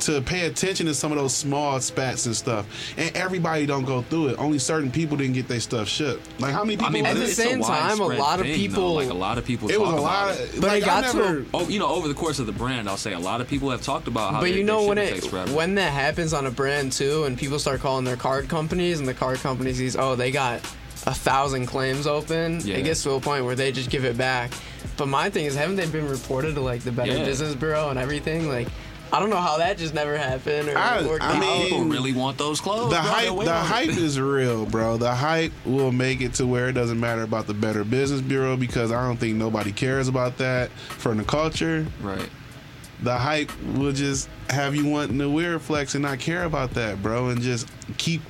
to pay attention to some of those small spats and stuff. And everybody don't go through it. Only certain people didn't get their stuff shipped. Like how many people? I mean, At the same a time, a lot of thing, though. people- like a lot of people. it was talk a lot. about it. Of, But like, it got I to Oh, you know, over the course of the brand, I'll say a lot of people have talked about how. But their- you know when it when that happens on a brand too, and people start calling their card companies, and the card companies these oh they got a thousand claims open. Yeah. It gets to a point where they just give it back. But my thing is, haven't they been reported to like the Better Yeah. Business Bureau and everything? Like, I don't know how that just never happened or I- worked I out. mean, people really want those clothes. the bro. Hype the hype is real bro the hype will make it to where it doesn't matter about the better business bureau because i don't think nobody cares about that from the culture Right. the hype will just have you wanting to wear flex and not care about that bro and just keep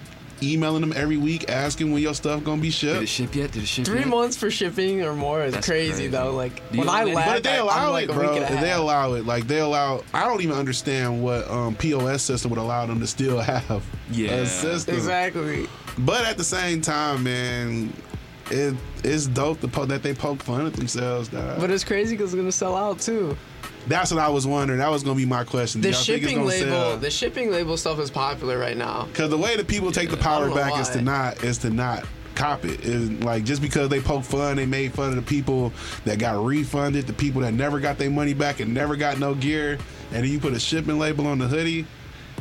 emailing them every week asking when your stuff gonna be shipped. Did it shipped. ship yet? Did it ship Three yet? months for shipping or more is That's crazy, crazy. though. Like Do when I know that? left, But if they allow I'm like it, bro, week and they allow it, like they allow, I don't even understand what um, POS system would allow them to still (laughs) have Yeah. a system. Exactly. But at the same time, man, it it's dope to po- that they poke fun at themselves. Dog. But it's crazy because it's gonna sell out too. That's what I was wondering. That was gonna be my question. The shipping label, the shipping label stuff is popular right now. Because the way that people take the Yeah, I power back is to not is to not cop it. Is like just because they poke fun, they made fun of the people that got refunded, the people that never got their money back and never got no gear, and then you put a shipping label on the hoodie,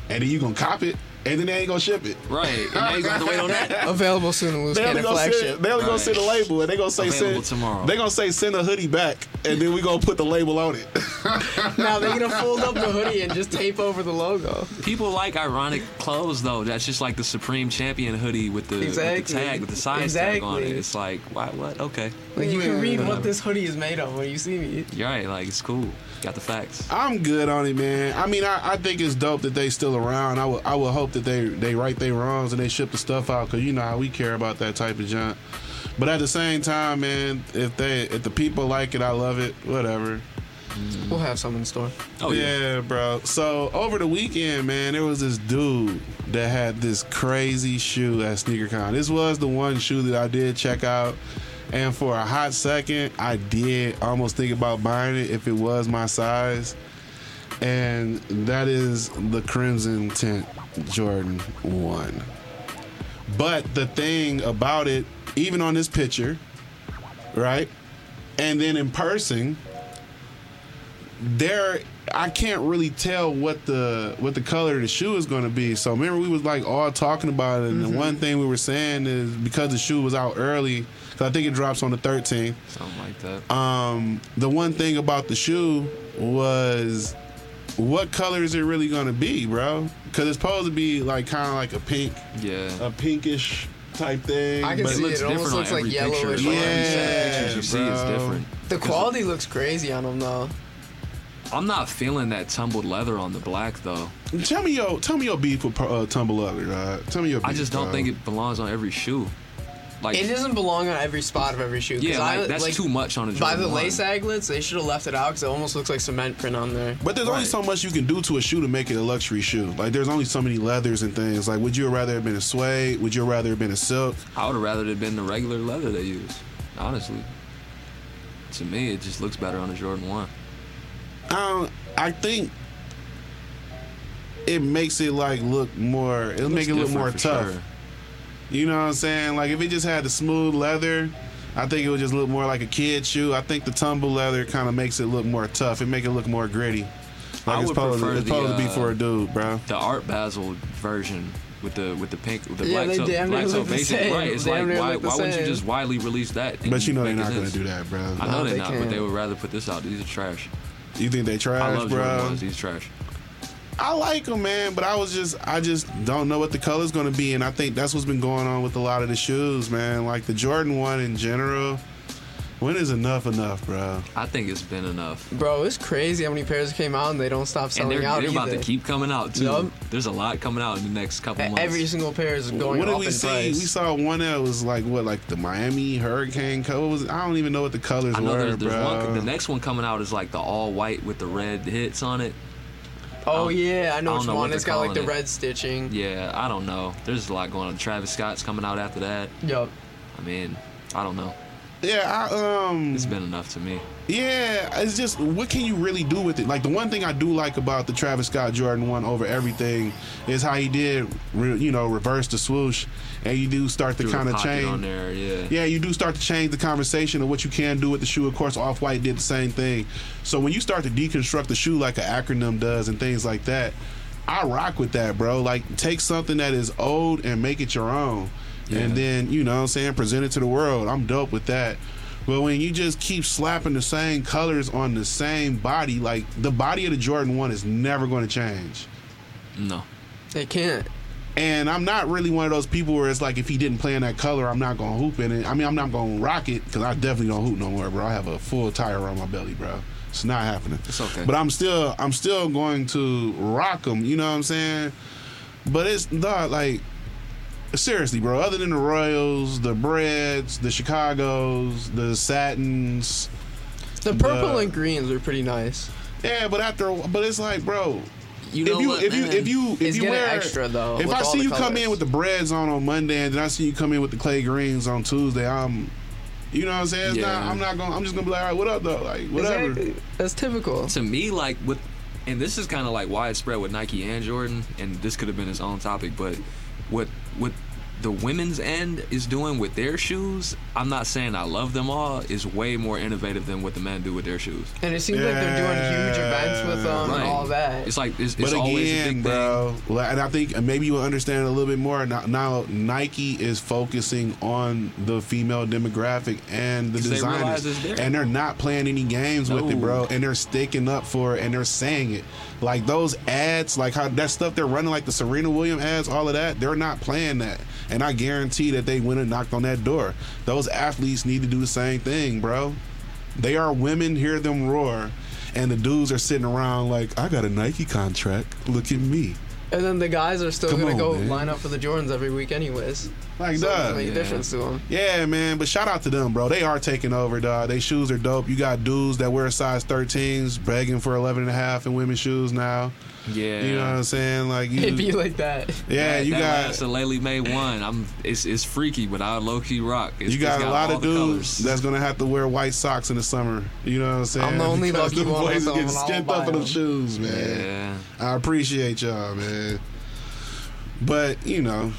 and then you gonna cop it, and then they ain't gonna ship it. Right. And now you got to wait on that. (laughs) Available soon in loose They only, cannon gonna flagship. send, they only gonna send a label and they gonna say Available send tomorrow. They gonna say send a hoodie back and then we gonna put the label on it. (laughs) now they're gonna fold up the hoodie and just tape over the logo. People like ironic clothes though. That's just like the Supreme Champion hoodie with the, with the tag, with the size tag on it. It's like, why, what? Okay, Like you can read Whatever. what this hoodie is made of when you see me. you're right. Like it's cool. Got the facts. I'm good on it, man. I mean, I, I think it's dope that they still around. I would I would hope that they they right their wrongs and they ship the stuff out because you know how we care about that type of junk. But at the same time, man, if they if the people like it, I love it. Whatever. Mm. We'll have some in store. Oh yeah. yeah, bro. So over the weekend, man, there was this dude that had this crazy shoe at SneakerCon. This was the one shoe that I did check out, and for a hot second, I did almost think about buying it if it was my size. And that is the Crimson Tint Jordan One. But the thing about it, even on this picture, right, and then in person, there I can't really tell what the what the color of the shoe is going to be. So remember we was like all talking about it, and the mm-hmm. one thing we were saying is because the shoe was out early, 'cause I think it drops on the 13th. Something like that. Um, the one thing about the shoe was what color is it really going to be, bro? Because it's supposed to be like kind of like a pink, yeah. a pinkish type thing. I can but see looks it. It almost different on looks like every yellowish. picture. orange. Yeah, pictures you see, it's different. The quality looks crazy on them though. I'm not feeling that tumbled leather on the black though. Tell me your tell me your beef with uh, tumble leather. dog. Tell me your. Beef, I just don't bro. think it belongs on every shoe. Like It doesn't belong on every spot of every shoe. 'cause yeah, I, like, that's too much on a Jordan By the 1. lace aglets, they should have left it out because it almost looks like cement print on there. But there's only so much you can do to a shoe to make it a luxury shoe. Like there's only so many leathers and things. Like would you rather have been a suede? Would you rather have been a silk? I would have rather have been the regular leather they use. Honestly, to me, it just looks better on a Jordan One. I I think it makes it like look more. It'll make it look more tough. sure. You know what I'm saying? Like if it just had the smooth leather, I think it would just look more like a kid shoe. I think the tumble leather kind of makes it look more tough. It make it look more gritty. Like I it's would supposed, prefer to, it's the, supposed to be uh, for a dude, bro. The Art Basel version with the with the pink with the Yeah, black so, black so look the basic. Right? It's Damn like why why wouldn't you just widely release that? But you know they're not going to do that, bro. I know No, they're they not, but can't. they would rather put this out. These are trash. You think they trash, I love bro? Jordan ones. These trash. I like them, man, but I was just, I just don't know what the color's going to be, and I think that's what's been going on with a lot of the shoes, man. Like the Jordan one in general. When is enough enough, bro? I think it's been enough. Bro, it's crazy how many pairs came out and they don't stop And selling they're, out they're about to keep coming out too. Yup. There's a lot coming out in the next couple months. Every single pair is going what did up we see? price. We saw one that was like what, like the Miami Hurricane color. Was? I don't even know what the colors I know were, there's, there's bro. one. The next one coming out is like the all white with the red hits on it. Oh yeah, I know I which know one. It's got like the it. red stitching. Yeah, I don't know. There's a lot going on. Travis Scott's coming out after that. Yup. I mean, I don't know. Yeah, I, um, It's been enough to me. Yeah, it's just what can you really do with it? Like the one thing I do like about the Travis Scott Jordan one over everything is how he did, re, you know, reverse the swoosh, and you do start to kind of change. there. Yeah. Yeah, you do start to change the conversation of what you can do with the shoe. Of course, Off White did the same thing. So when you start to deconstruct the shoe like an acronym does and things like that, I rock with that, bro. Like take something that is old and make it your own. Yeah. And then, you know what I'm saying, present it to the world. I'm dope with that. But when you just keep slapping the same colors on the same body, like the body of the Jordan 1 is never going to change. No. They can't. And I'm not really one of those people where it's like if he didn't play in that color, I'm not gonna hoop in it. I mean, I'm not gonna rock it because I definitely don't hoop no more, bro. I have a full tire on my belly, bro. It's not happening. It's okay. But I'm still, I'm still going to rock them. You know what I'm saying? But it's not like seriously, bro. Other than the Royals, the Breds, the Chicago's, the Satins. The purple The- and greens are pretty nice. Yeah, but after, but it's like, bro. You know if you what, if you man? if you if It's you getting wear extra, though, if I see the you come in with the breds on on Monday and then I see you come in with the clay greens on Tuesday, I'm, you know what I'm saying? It's Yeah. not, I'm not gonna. I'm just gonna be like, all right, what up though? Like whatever. Exactly. That's typical. to me, like with, and this is kind of like widespread with Nike and Jordan, and this could have been its own topic, but what what the women's end is doing with their shoes, I'm not saying I love them all, is way more innovative than what the men do with their shoes. And it seems like they're doing huge events with them Right. and all that. It's like it's, it's But always a again, big bro, like, and I think maybe you'll understand a little bit more now. Now Nike is focusing on the female demographic and the designers, realize it's there. and they're not playing any games with it, bro. And they're sticking up for it, and they're saying it. Like those ads, like how that stuff they're running, like the Serena Williams ads, all of that, they're not playing that. And I guarantee that they went and knocked on that door. Those athletes need to do the same thing, bro. They are women, hear them roar. And the dudes are sitting around like, I got a Nike contract. Look at me. And then the guys are still Come gonna on, go man. line up for the Jordans every week, anyways. Like, So dog. doesn't make a Yeah. difference to them. Yeah, man. But shout out to them, bro. They are taking over, dog. They shoes are dope. You got dudes that wear size 13s begging for 11 and a half in women's shoes now. Yeah. You know what I'm saying? Like, you, (laughs) It'd be like that. yeah, That- you that got. last Lely May one. I'm it's it's freaky, but I low key rock. It's, You got it's a lot of dudes that's gonna have to wear white socks in the summer. You know what I'm saying? I'm the only (laughs) Because lucky them one boys with are getting them, and I'll skint buy up in them them. shoes, man. yeah. I appreciate y'all, man. But you know,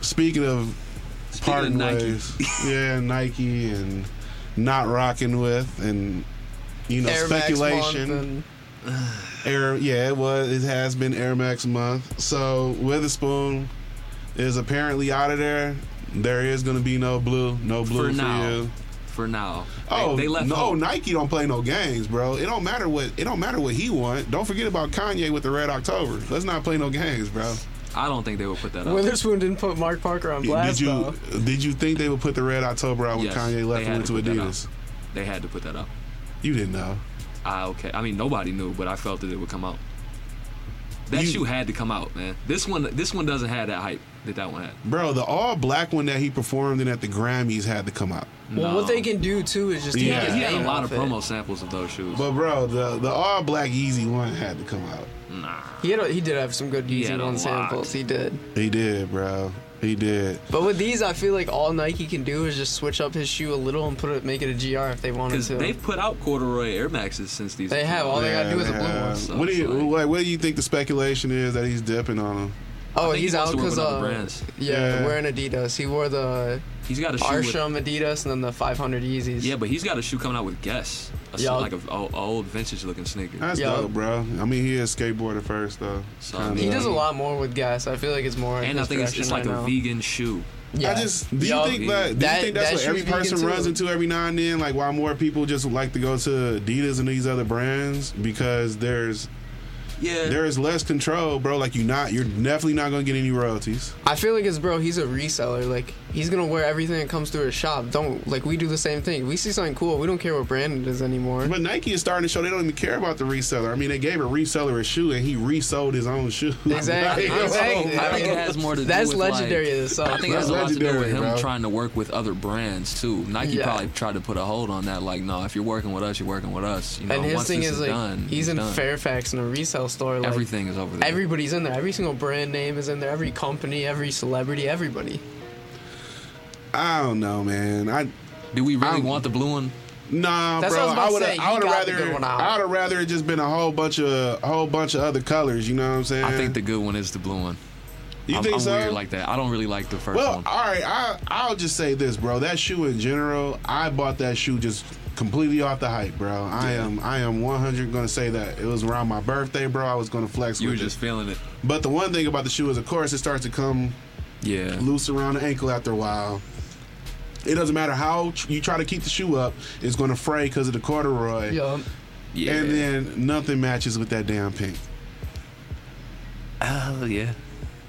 speaking of Speaking parting of Nike. ways, (laughs) yeah, Nike and not rocking with, and you know, Air speculation. (sighs) Air, yeah, it was. It has been Air Max month. So Wotherspoon is apparently out of there. There is going to be no blue, no blue For for, now. you. For now. Oh, they, they left no, hope. Nike don't play no games, bro. It don't matter what it don't matter what he want. Don't forget about Kanye with the Red October. Let's not play no games, bro. I don't think they will put that up. Wotherspoon didn't put Mark Parker on blast did you though. did you think they would put the Red October out when Yes, Kanye left and went to to Adidas? They had to put that up. You didn't know. Ah, okay. I mean, nobody knew, but I felt that it would come out. That You- shoe had to come out, man. This one, this one doesn't have that hype that that one had. Bro, the all black one that he performed in at the Grammys had to come out. Well, No. what they can do too is just Yeah. He take had, he had a lot of it. promo samples of those shoes. But bro, the the all black Yeezy one had to come out. nah. He had a, he did have some good He Yeezy One samples. He did. He did, bro. He did. But with these, I feel like all Nike can do is just switch up his shoe a little and put it, make it a GR if they wanted Because to. they've put out corduroy Air Maxes since these. They have. All they gotta do is a blue one. so what do you like- like, what do you think the speculation is that he's dipping on him? Oh, think he he's wants out because uh, yeah, Yeah. wearing Adidas. He wore the He's got a shoe. With, Arsham Adidas and then the 500 Yeezys. yeah, but he's got a shoe coming out with Guess, a, s- Yup. like a, a, a old vintage looking sneaker. That's Yeah. dope, bro. I mean, he is skateboarder first though. So, Kinda. He does a lot more with Guess. I feel like it's more. and I think it's, it's direction like right a now. vegan shoe. Yeah. I just do you Yup. think that do That- you think that's that what every person too. runs into every now and then? Like why more people just like to go to Adidas and these other brands because there's Yeah. there is less control, bro. Like you not you're definitely not gonna get any royalties. I feel like it's bro. He's a reseller. Like he's gonna wear everything that comes through his shop. Don't like we do the same thing. We see something cool. We don't care what brand it is anymore. But Nike is starting to show they don't even care about the reseller. I mean, they gave a reseller a shoe and he resold his own shoe. (laughs) Exactly. Like, Exactly. Oh I think it has more to do. That's with legendary Like, in itself. I think it has a lot to do with him bro. trying to work with other brands too. Nike Yeah. probably tried to put a hold on that. Like, no, if you're working with us, you're working with us. You know, and his once thing this is like done, he's it's in done. Fairfax in a resale store. Like, Everything is over there. Everybody's in there. Every single brand name is in there. Every company, every celebrity, everybody. I don't know, man. I do we really I'm- want the blue one? Nah, That's bro. what I was about would to have. say. I would have rather. good one. I would have rather it just been a whole bunch of a whole bunch of other colors. You know what I'm saying? I think the good one is the blue one. You I'm, think I'm so. weird like that. I don't really like the first well, one. all right. I I'll just say this, bro. That shoe in general, I bought that shoe just completely off the hype, bro. I am I am 100 gonna say that it was around my birthday, bro. I was gonna flex You were just it. feeling it. But the one thing about the shoe is, of course, it starts to come Yeah. loose around the ankle after a while. It doesn't matter how you try to keep the shoe up; it's going to fray because of the corduroy. Yup. Yeah. And then nothing matches with that damn pink. Oh yeah.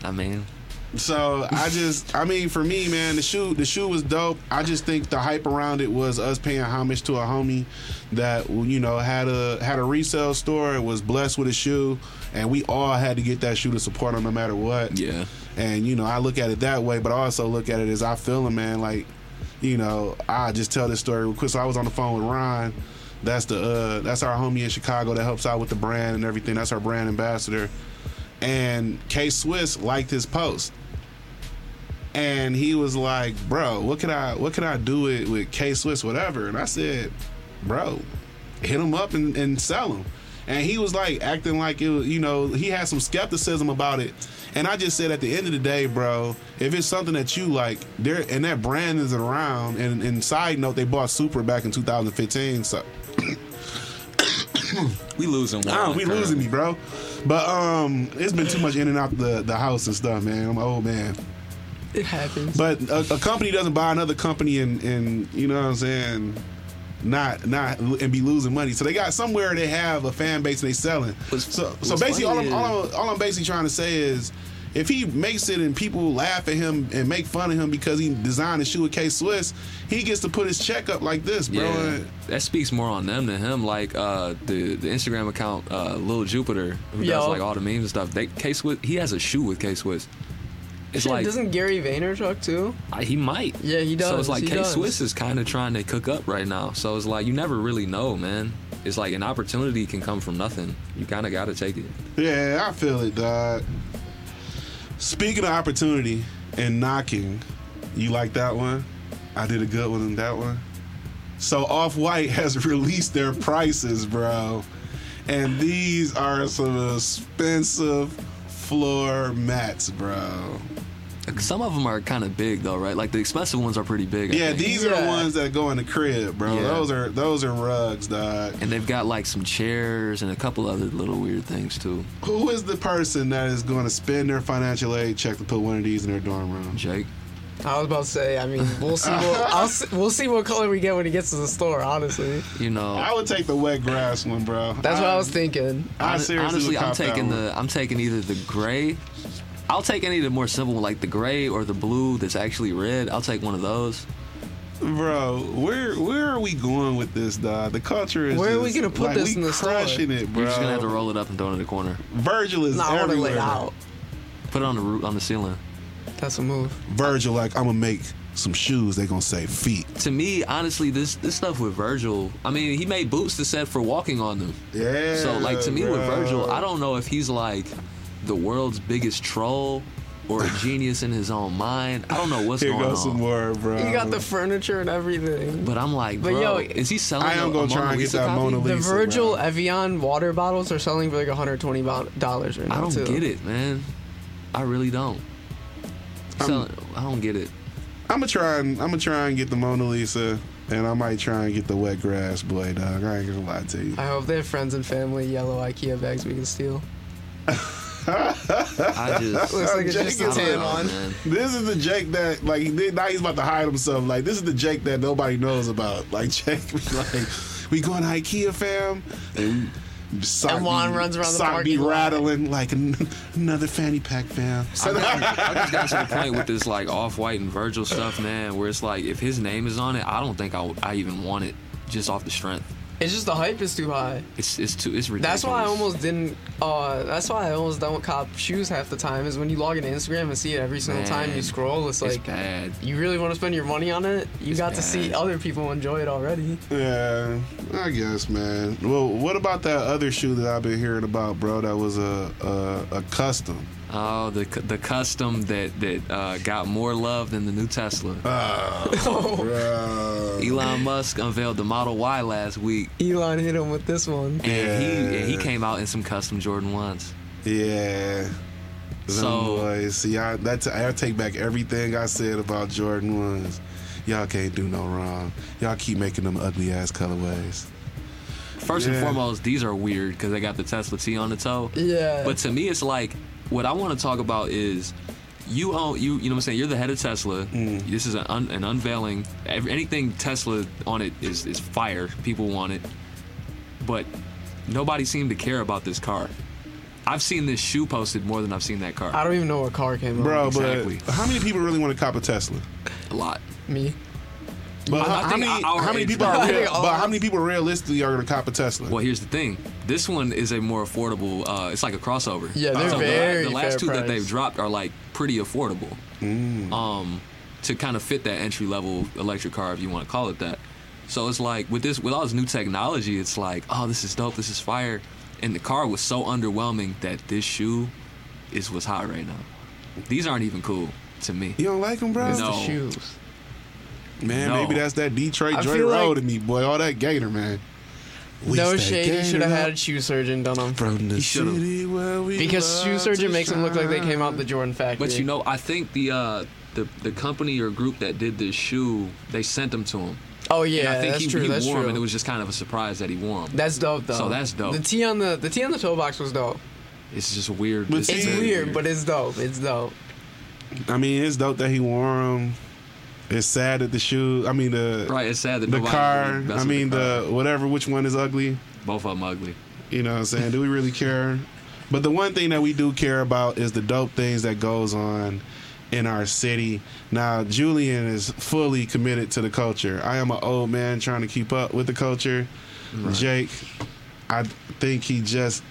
I mean, So I just, I mean, for me, man, the shoe, the shoe was dope. I just think the hype around it was us paying homage to a homie that you know had a had a resale store and was blessed with a shoe, and we all had to get that shoe to support him no matter what. Yeah. And you know, I look at it that way, but I also look at it as I feel him, man. Like, you know, I just tell this story real quick. So I was on the phone with Ron. That's the uh, that's our homie in Chicago that helps out with the brand and everything. That's our brand ambassador. And K Swiss liked his post. And he was like, "Bro, what can I what can I do with with K Swiss whatever?" And I said, "Bro, hit him up and, and sell him." And he was like acting like it was, you know, he had some skepticism about it. And I just said at the end of the day, bro, if it's something that you like, there and that brand is around. And, and side note, they bought Supra back in 2015, so (coughs) We losing ah, one. oh, we currently. losing me, bro. But um, it's been too much in and out the the house and stuff, man. I'm an old man. It happens. But a, a company doesn't buy another company and and you know what I'm saying, not not and be losing money. So they got somewhere they have a fan base and they selling. What's- so so basically all I'm, all I'm all I'm basically trying to say is. If he makes it and people laugh at him and make fun of him because he designed a shoe with K Swiss, he gets to put his check up like this, bro. Yeah, that speaks more on them than him. Like uh, the the Instagram account, uh, Lil Jupiter, who Yo. does like all the memes and stuff. They K Swiss, he has a shoe with K Swiss. It's Shit, like doesn't Gary Vaynerchuk too? I- he might. Yeah, he does. So it's like he K. Swiss is kind of trying to cook up right now. So it's like you never really know, man. It's like an opportunity can come from nothing. You kind of got to take it. Yeah, I feel it, dog. Speaking of opportunity and knocking, you like that one? I did a good one in that one. So Off White (laughs) has released their prices, bro. And these are some expensive floor mats, bro. Some of them are kind of big though, right? Like the expensive ones are pretty big. I Yeah, think. these are the ones that go in the crib, bro. Yeah. Those are those are rugs, dog. and they've got like some chairs and a couple other little weird things too. Who is the person that is going to spend their financial aid check to put one of these in their dorm room? Jake, I was about to say. I mean, we'll see. What, (laughs) I'll see, we'll see what color we get when he gets to the store. Honestly, you know. I would take the wet grass one, bro. that's what I was thinking. I Hon- seriously honestly, would I'm cop that taking one. the I'm taking either the gray. I'll take any of the more simple, like the gray or the blue that's actually red. I'll take one of those. Bro, where where are we going with this, dog? The culture is. Where are we just- gonna put like, this we in the store? crushing it, bro. You're just gonna have to roll it up and throw it in the corner. Virgil is Nah, I want to everywhere. lay out. Put it on the roof, on the ceiling. That's a move. Virgil, like I'm gonna make some shoes. They're gonna say feet. To me, honestly, this this stuff with Virgil. I mean, he made boots to set for walking on them. Yeah. So like to me with. Virgil, I don't know if he's like the world's biggest troll or a genius in his own mind. I don't know what's Here going goes some on. more, bro. You got the furniture and everything. But I'm like, But bro, yo, is he selling? I am a- gonna a try Mona and get Lisa that copy? Mona The Virgil bro. Evian water bottles are selling for like 120 dollars right now. I don't too. get it, man. I really don't. Selling, I don't get it. I'm gonna try and I'm gonna try and get the Mona Lisa, and I might try and get the wet grass boy, dog. I ain't gonna lie to you. I hope they have friends and family yellow IKEA bags we can steal. (laughs) I just Looks like it's Jake just is a I don't tan know, on. man. This is the Jake that like he did- now he's about to hide himself. Like this is the Jake that nobody knows about. Like (laughs) Jake, was like we going to IKEA, fam, and, sock And Juan be- runs around the sock be parking lot. rattling like an, another fanny pack, fam. I got- I (laughs) just got to the point with this like off-white and Virgil stuff, man, where it's like if his name is on it, I don't think I, I even want it just off the strength. It's just the hype is too high. It's it's too it's ridiculous. That's why I almost didn't. Uh, that's why I almost don't cop shoes half the time. Is when you log into Instagram and see it every single time you scroll. It's it's like bad. you really want to spend your money on it. You It's got to see other people enjoy it already. Yeah, I guess, man. Well, what about that other shoe that I've been hearing about, bro? That was a a, a custom. Oh, the the custom that that uh, got more love than the new Tesla. (laughs) Bro. Elon Musk unveiled the Model Y last week, Elon hit him with this one. and he and he came out in some custom Jordan ones. Yeah. Them So- boys. See, I, that's, I take back everything I said about Jordan ones. Y'all can't do no wrong. Y'all keep making them ugly ass colorways. First and foremost, these are weird because they got the Tesla T on the toe. Yeah. But to me, it's like what I want to talk about is you own you. You know what I'm saying? You're the head of Tesla. Mm. This is an, un, an unveiling. Ev- Anything Tesla on it is is fire. People want it, but nobody seemed to care about this car. I've seen this shoe posted more than I've seen that car. I don't even know what car came bro. out. Exactly. But how many people really want to cop a Tesla? a lot. Me. But I- I how, how many? How many people are? (laughs) Real, but how many people realistically are going to cop a Tesla? Well, here's the thing. This one is a more affordable. Uh, it's like a crossover. Yeah, they're So the- very The, last fair two that they've dropped are like pretty affordable. Mm. Um, to kind of fit that entry level electric car, if you want to call it that. So it's like with this, with all this new technology, it's like, oh, this is dope. This is fire. And the car was so underwhelming that this shoe is what's hot right now. These aren't even cool to me. You don't like them, bro? It's No. the shoes. Man, No. maybe that's that Detroit I Dre Road like- to me, boy. All that Gator, man. We no shade. He should have had a shoe surgeon done them. from the He should've. city where we Because shoe surgeon to makes them look like they came out the. Jordan factory. But you know, I think the uh, the the company or group that did this shoe, they sent them to him. oh And yeah, I think that's he, true. he that's wore true. them, and it was just kind of a surprise that he wore them. that's dope though. So that's dope. The T on the the T on the toe box was dope. It's just weird. But It's, see- It's very weird, but it's dope. It's dope. I mean, it's dope that he wore them. It's sad that the shoe. I mean the right. It's sad that the car. really I mean car. the whatever. Which one is ugly? both of them ugly. You know what I'm saying? Do we really care? But the one thing that we do care about is the dope things that goes on in our city. Now, Julian is fully committed to the culture. I am an old man trying to keep up with the culture. Jake, I think he just,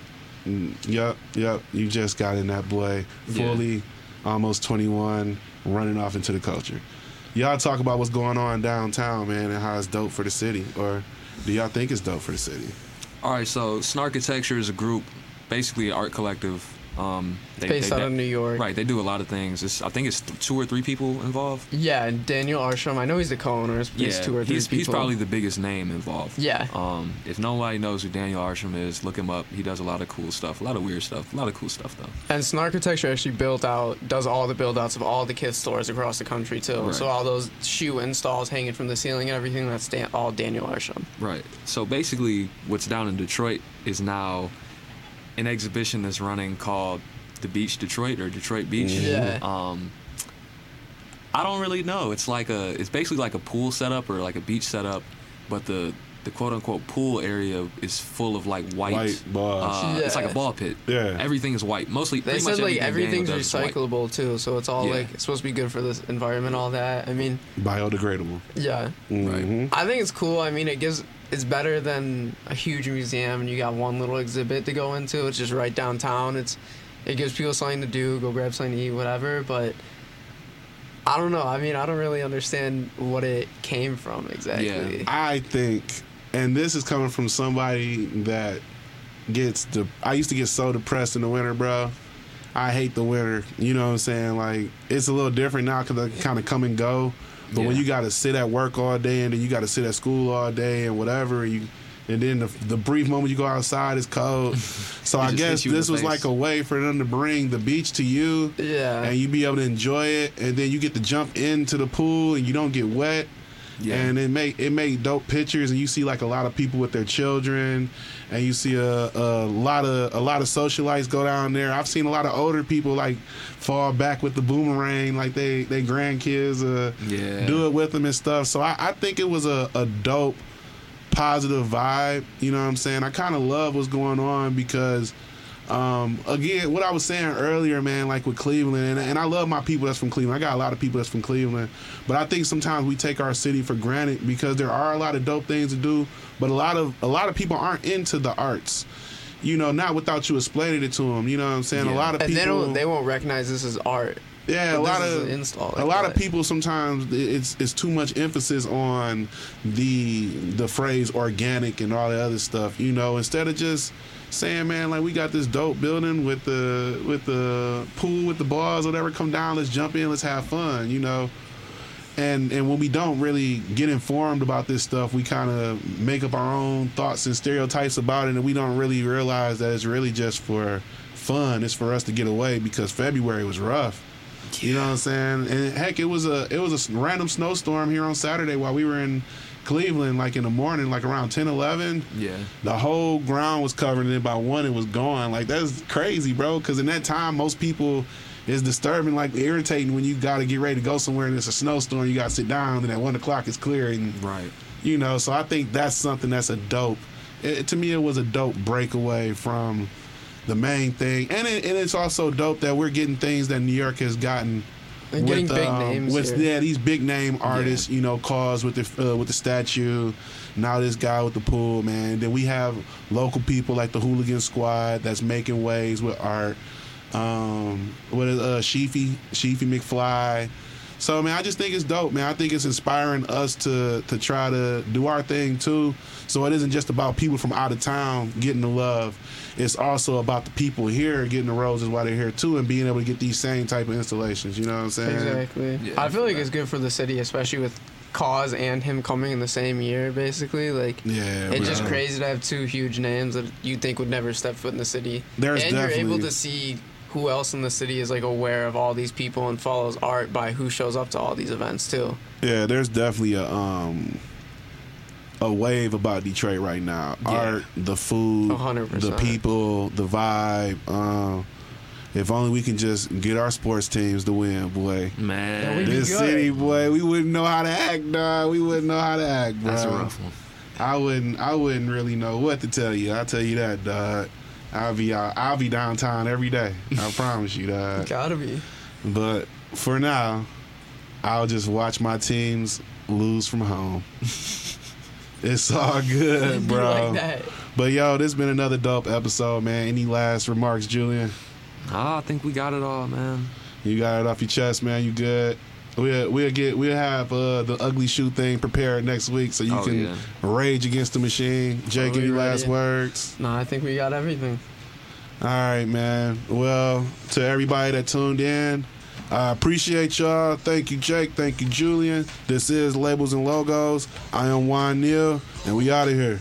yup, yup, you just got in that boy. Yeah. Fully, almost 21, running off into the culture. Y'all talk about what's going on downtown, man, and how it's dope for the city. Or do y'all think it's dope for the city? All right. So Snarkitecture is a group, basically an art collective. Um, they, Based they- out they- of New York. Right. They do a lot of things. It's, I think it's two or three people involved. Yeah, and Daniel Arsham. I know he's the co-owner. It's Yeah, two or three he's, people. he's probably the biggest name involved. Yeah. Um, if nobody knows who Daniel Arsham is, look him up. He does a lot of cool stuff, a lot of weird stuff, a lot of cool stuff though. And Snarkitecture actually built out, does all the build outs of all the Kith stores across the country too. Right. So all those shoe installs hanging from the ceiling and everything, that's Dan- all Daniel Arsham. Right. So basically, what's down in Detroit is now an exhibition that's running called the Beach Detroit or Detroit Beach. Yeah. Um, I don't really know. It's like a, it's basically like a pool setup or like a beach setup, but the the quote unquote pool area is full of like white. White balls. Uh, It's like a ball pit. Yeah. Everything is white. Mostly. They said much like everything everything's does white. recyclable too, so it's all Yeah. like it's supposed to be good for the environment, all that. I mean, Biodegradable. yeah, Mhm. I think it's cool. I mean, it gives it's better than a huge museum, and you got one little exhibit to go into. It's just right downtown. It's it gives people something to do, go grab something to eat, whatever. But I don't know. I mean, I don't really understand what it came from exactly. Yeah, I think, and this is coming from somebody that gets the. I used to get so depressed in the winter, bro. I hate the winter. You know what I'm saying? Like it's a little different now because I kind of come and go. But when you got to sit at work all day and then you got to sit at school all day and whatever, you and then the, the brief moment you go outside is cold. (laughs) So I guess hits you in this was like a way for them to bring the beach to you Yeah. and you be able to enjoy it, and then you get to jump into the pool and you don't get wet. Yeah. And it make it made dope pictures, and you see like a lot of people with their children, and you see a, a lot of a lot of socialites go down there. I've seen a lot of older people like fall back with the boomerang, like they they grandkids uh, Yeah. do it with them and stuff. So I, I think it was a, a dope, positive vibe. You know what I'm saying? I kind of love what's going on because um, again, what I was saying earlier, man, like with Cleveland, and, and I love my people that's from Cleveland. I got a lot of people that's from Cleveland, but I think sometimes we take our city for granted because there are a lot of dope things to do, but a lot of a lot of people aren't into the arts. You know, not without you explaining it to them. You know what I'm saying? A lot of and people, they don't they won't recognize this as art. yeah, a lot of install a lot of people sometimes it's it's too much emphasis on the the phrase organic and all the other stuff. You know, instead of just saying, man, like we got this dope building with the with the pool with the bars, whatever. Come down, let's jump in, let's have fun. You know. And, and when we don't really get informed about this stuff, we kind of make up our own thoughts and stereotypes about it, and we don't really realize that it's really just for fun. It's for us to get away because February was rough. You know what I'm saying? And heck, it was a it was a random snowstorm here on Saturday while we were in Cleveland, like in the morning, like around 10, 11. Yeah. The whole ground was covered, and then by one, it was gone. Like that's crazy, bro. Because in that time, most people it's disturbing, like irritating when you got to get ready to go somewhere and it's a snowstorm. You got to sit down, and at one o'clock it's clear, and Right. you know. So I think that's something that's a dope. It, to me, it was a dope breakaway from the main thing, and it, and it's also dope that we're getting things that New York has gotten. And getting big um, names with here. yeah these big name artists, you know, cause with the uh, with the statue. Now this guy with the pool, man. Then we have local people like the Hooligan Squad that's making waves with art. Um, what is uh Sheefy Sheefy McFly. So man, I just think it's dope, man. I think it's inspiring us to to try to do our thing too. So it isn't just about people from out of town getting the love. It's also about the people here getting the roses while they're here too, and being able to get these same type of installations. You know what I'm saying? Exactly. Yeah, I feel like right. it's good for the city, especially with KAWS and him coming in the same year, basically. Like, Yeah, it's just crazy to have two huge names that you think would never step foot in the city. There's and you're able to see who else in the city is like aware of all these people and follows art by who shows up to all these events too. Yeah, there's definitely a um a wave about Detroit right now. Yeah. Art, the food, A hundred the people, the vibe. Um, if only we can just get our sports teams to win, boy. Man, Yeah, we be This city, boy, we wouldn't know how to act, dog. We wouldn't know how to act, bro. that's a rough one. I wouldn't. I wouldn't really know what to tell you. I'll tell you that, dog. I'll be out. I'll be downtown every day. I (laughs) promise you, that. Gotta be. But for now, I'll just watch my teams lose from home. (laughs) it's all good, bro. like that. But yo, this has been another dope episode, man. Any last remarks, Julian? Ah, I think we got it all, man. You got it off your chest, man. You good? We'll we'll get we'll have uh, the ugly shoe thing prepared next week, so you Oh, can yeah. rage against the machine. Jake, any last words? No, I think we got everything. All right, man. Well, to everybody that tuned in, I appreciate y'all. Thank you, Jake. Thank you, Julian. This is Labels and Logos. I am Juan Neal, and we out of here.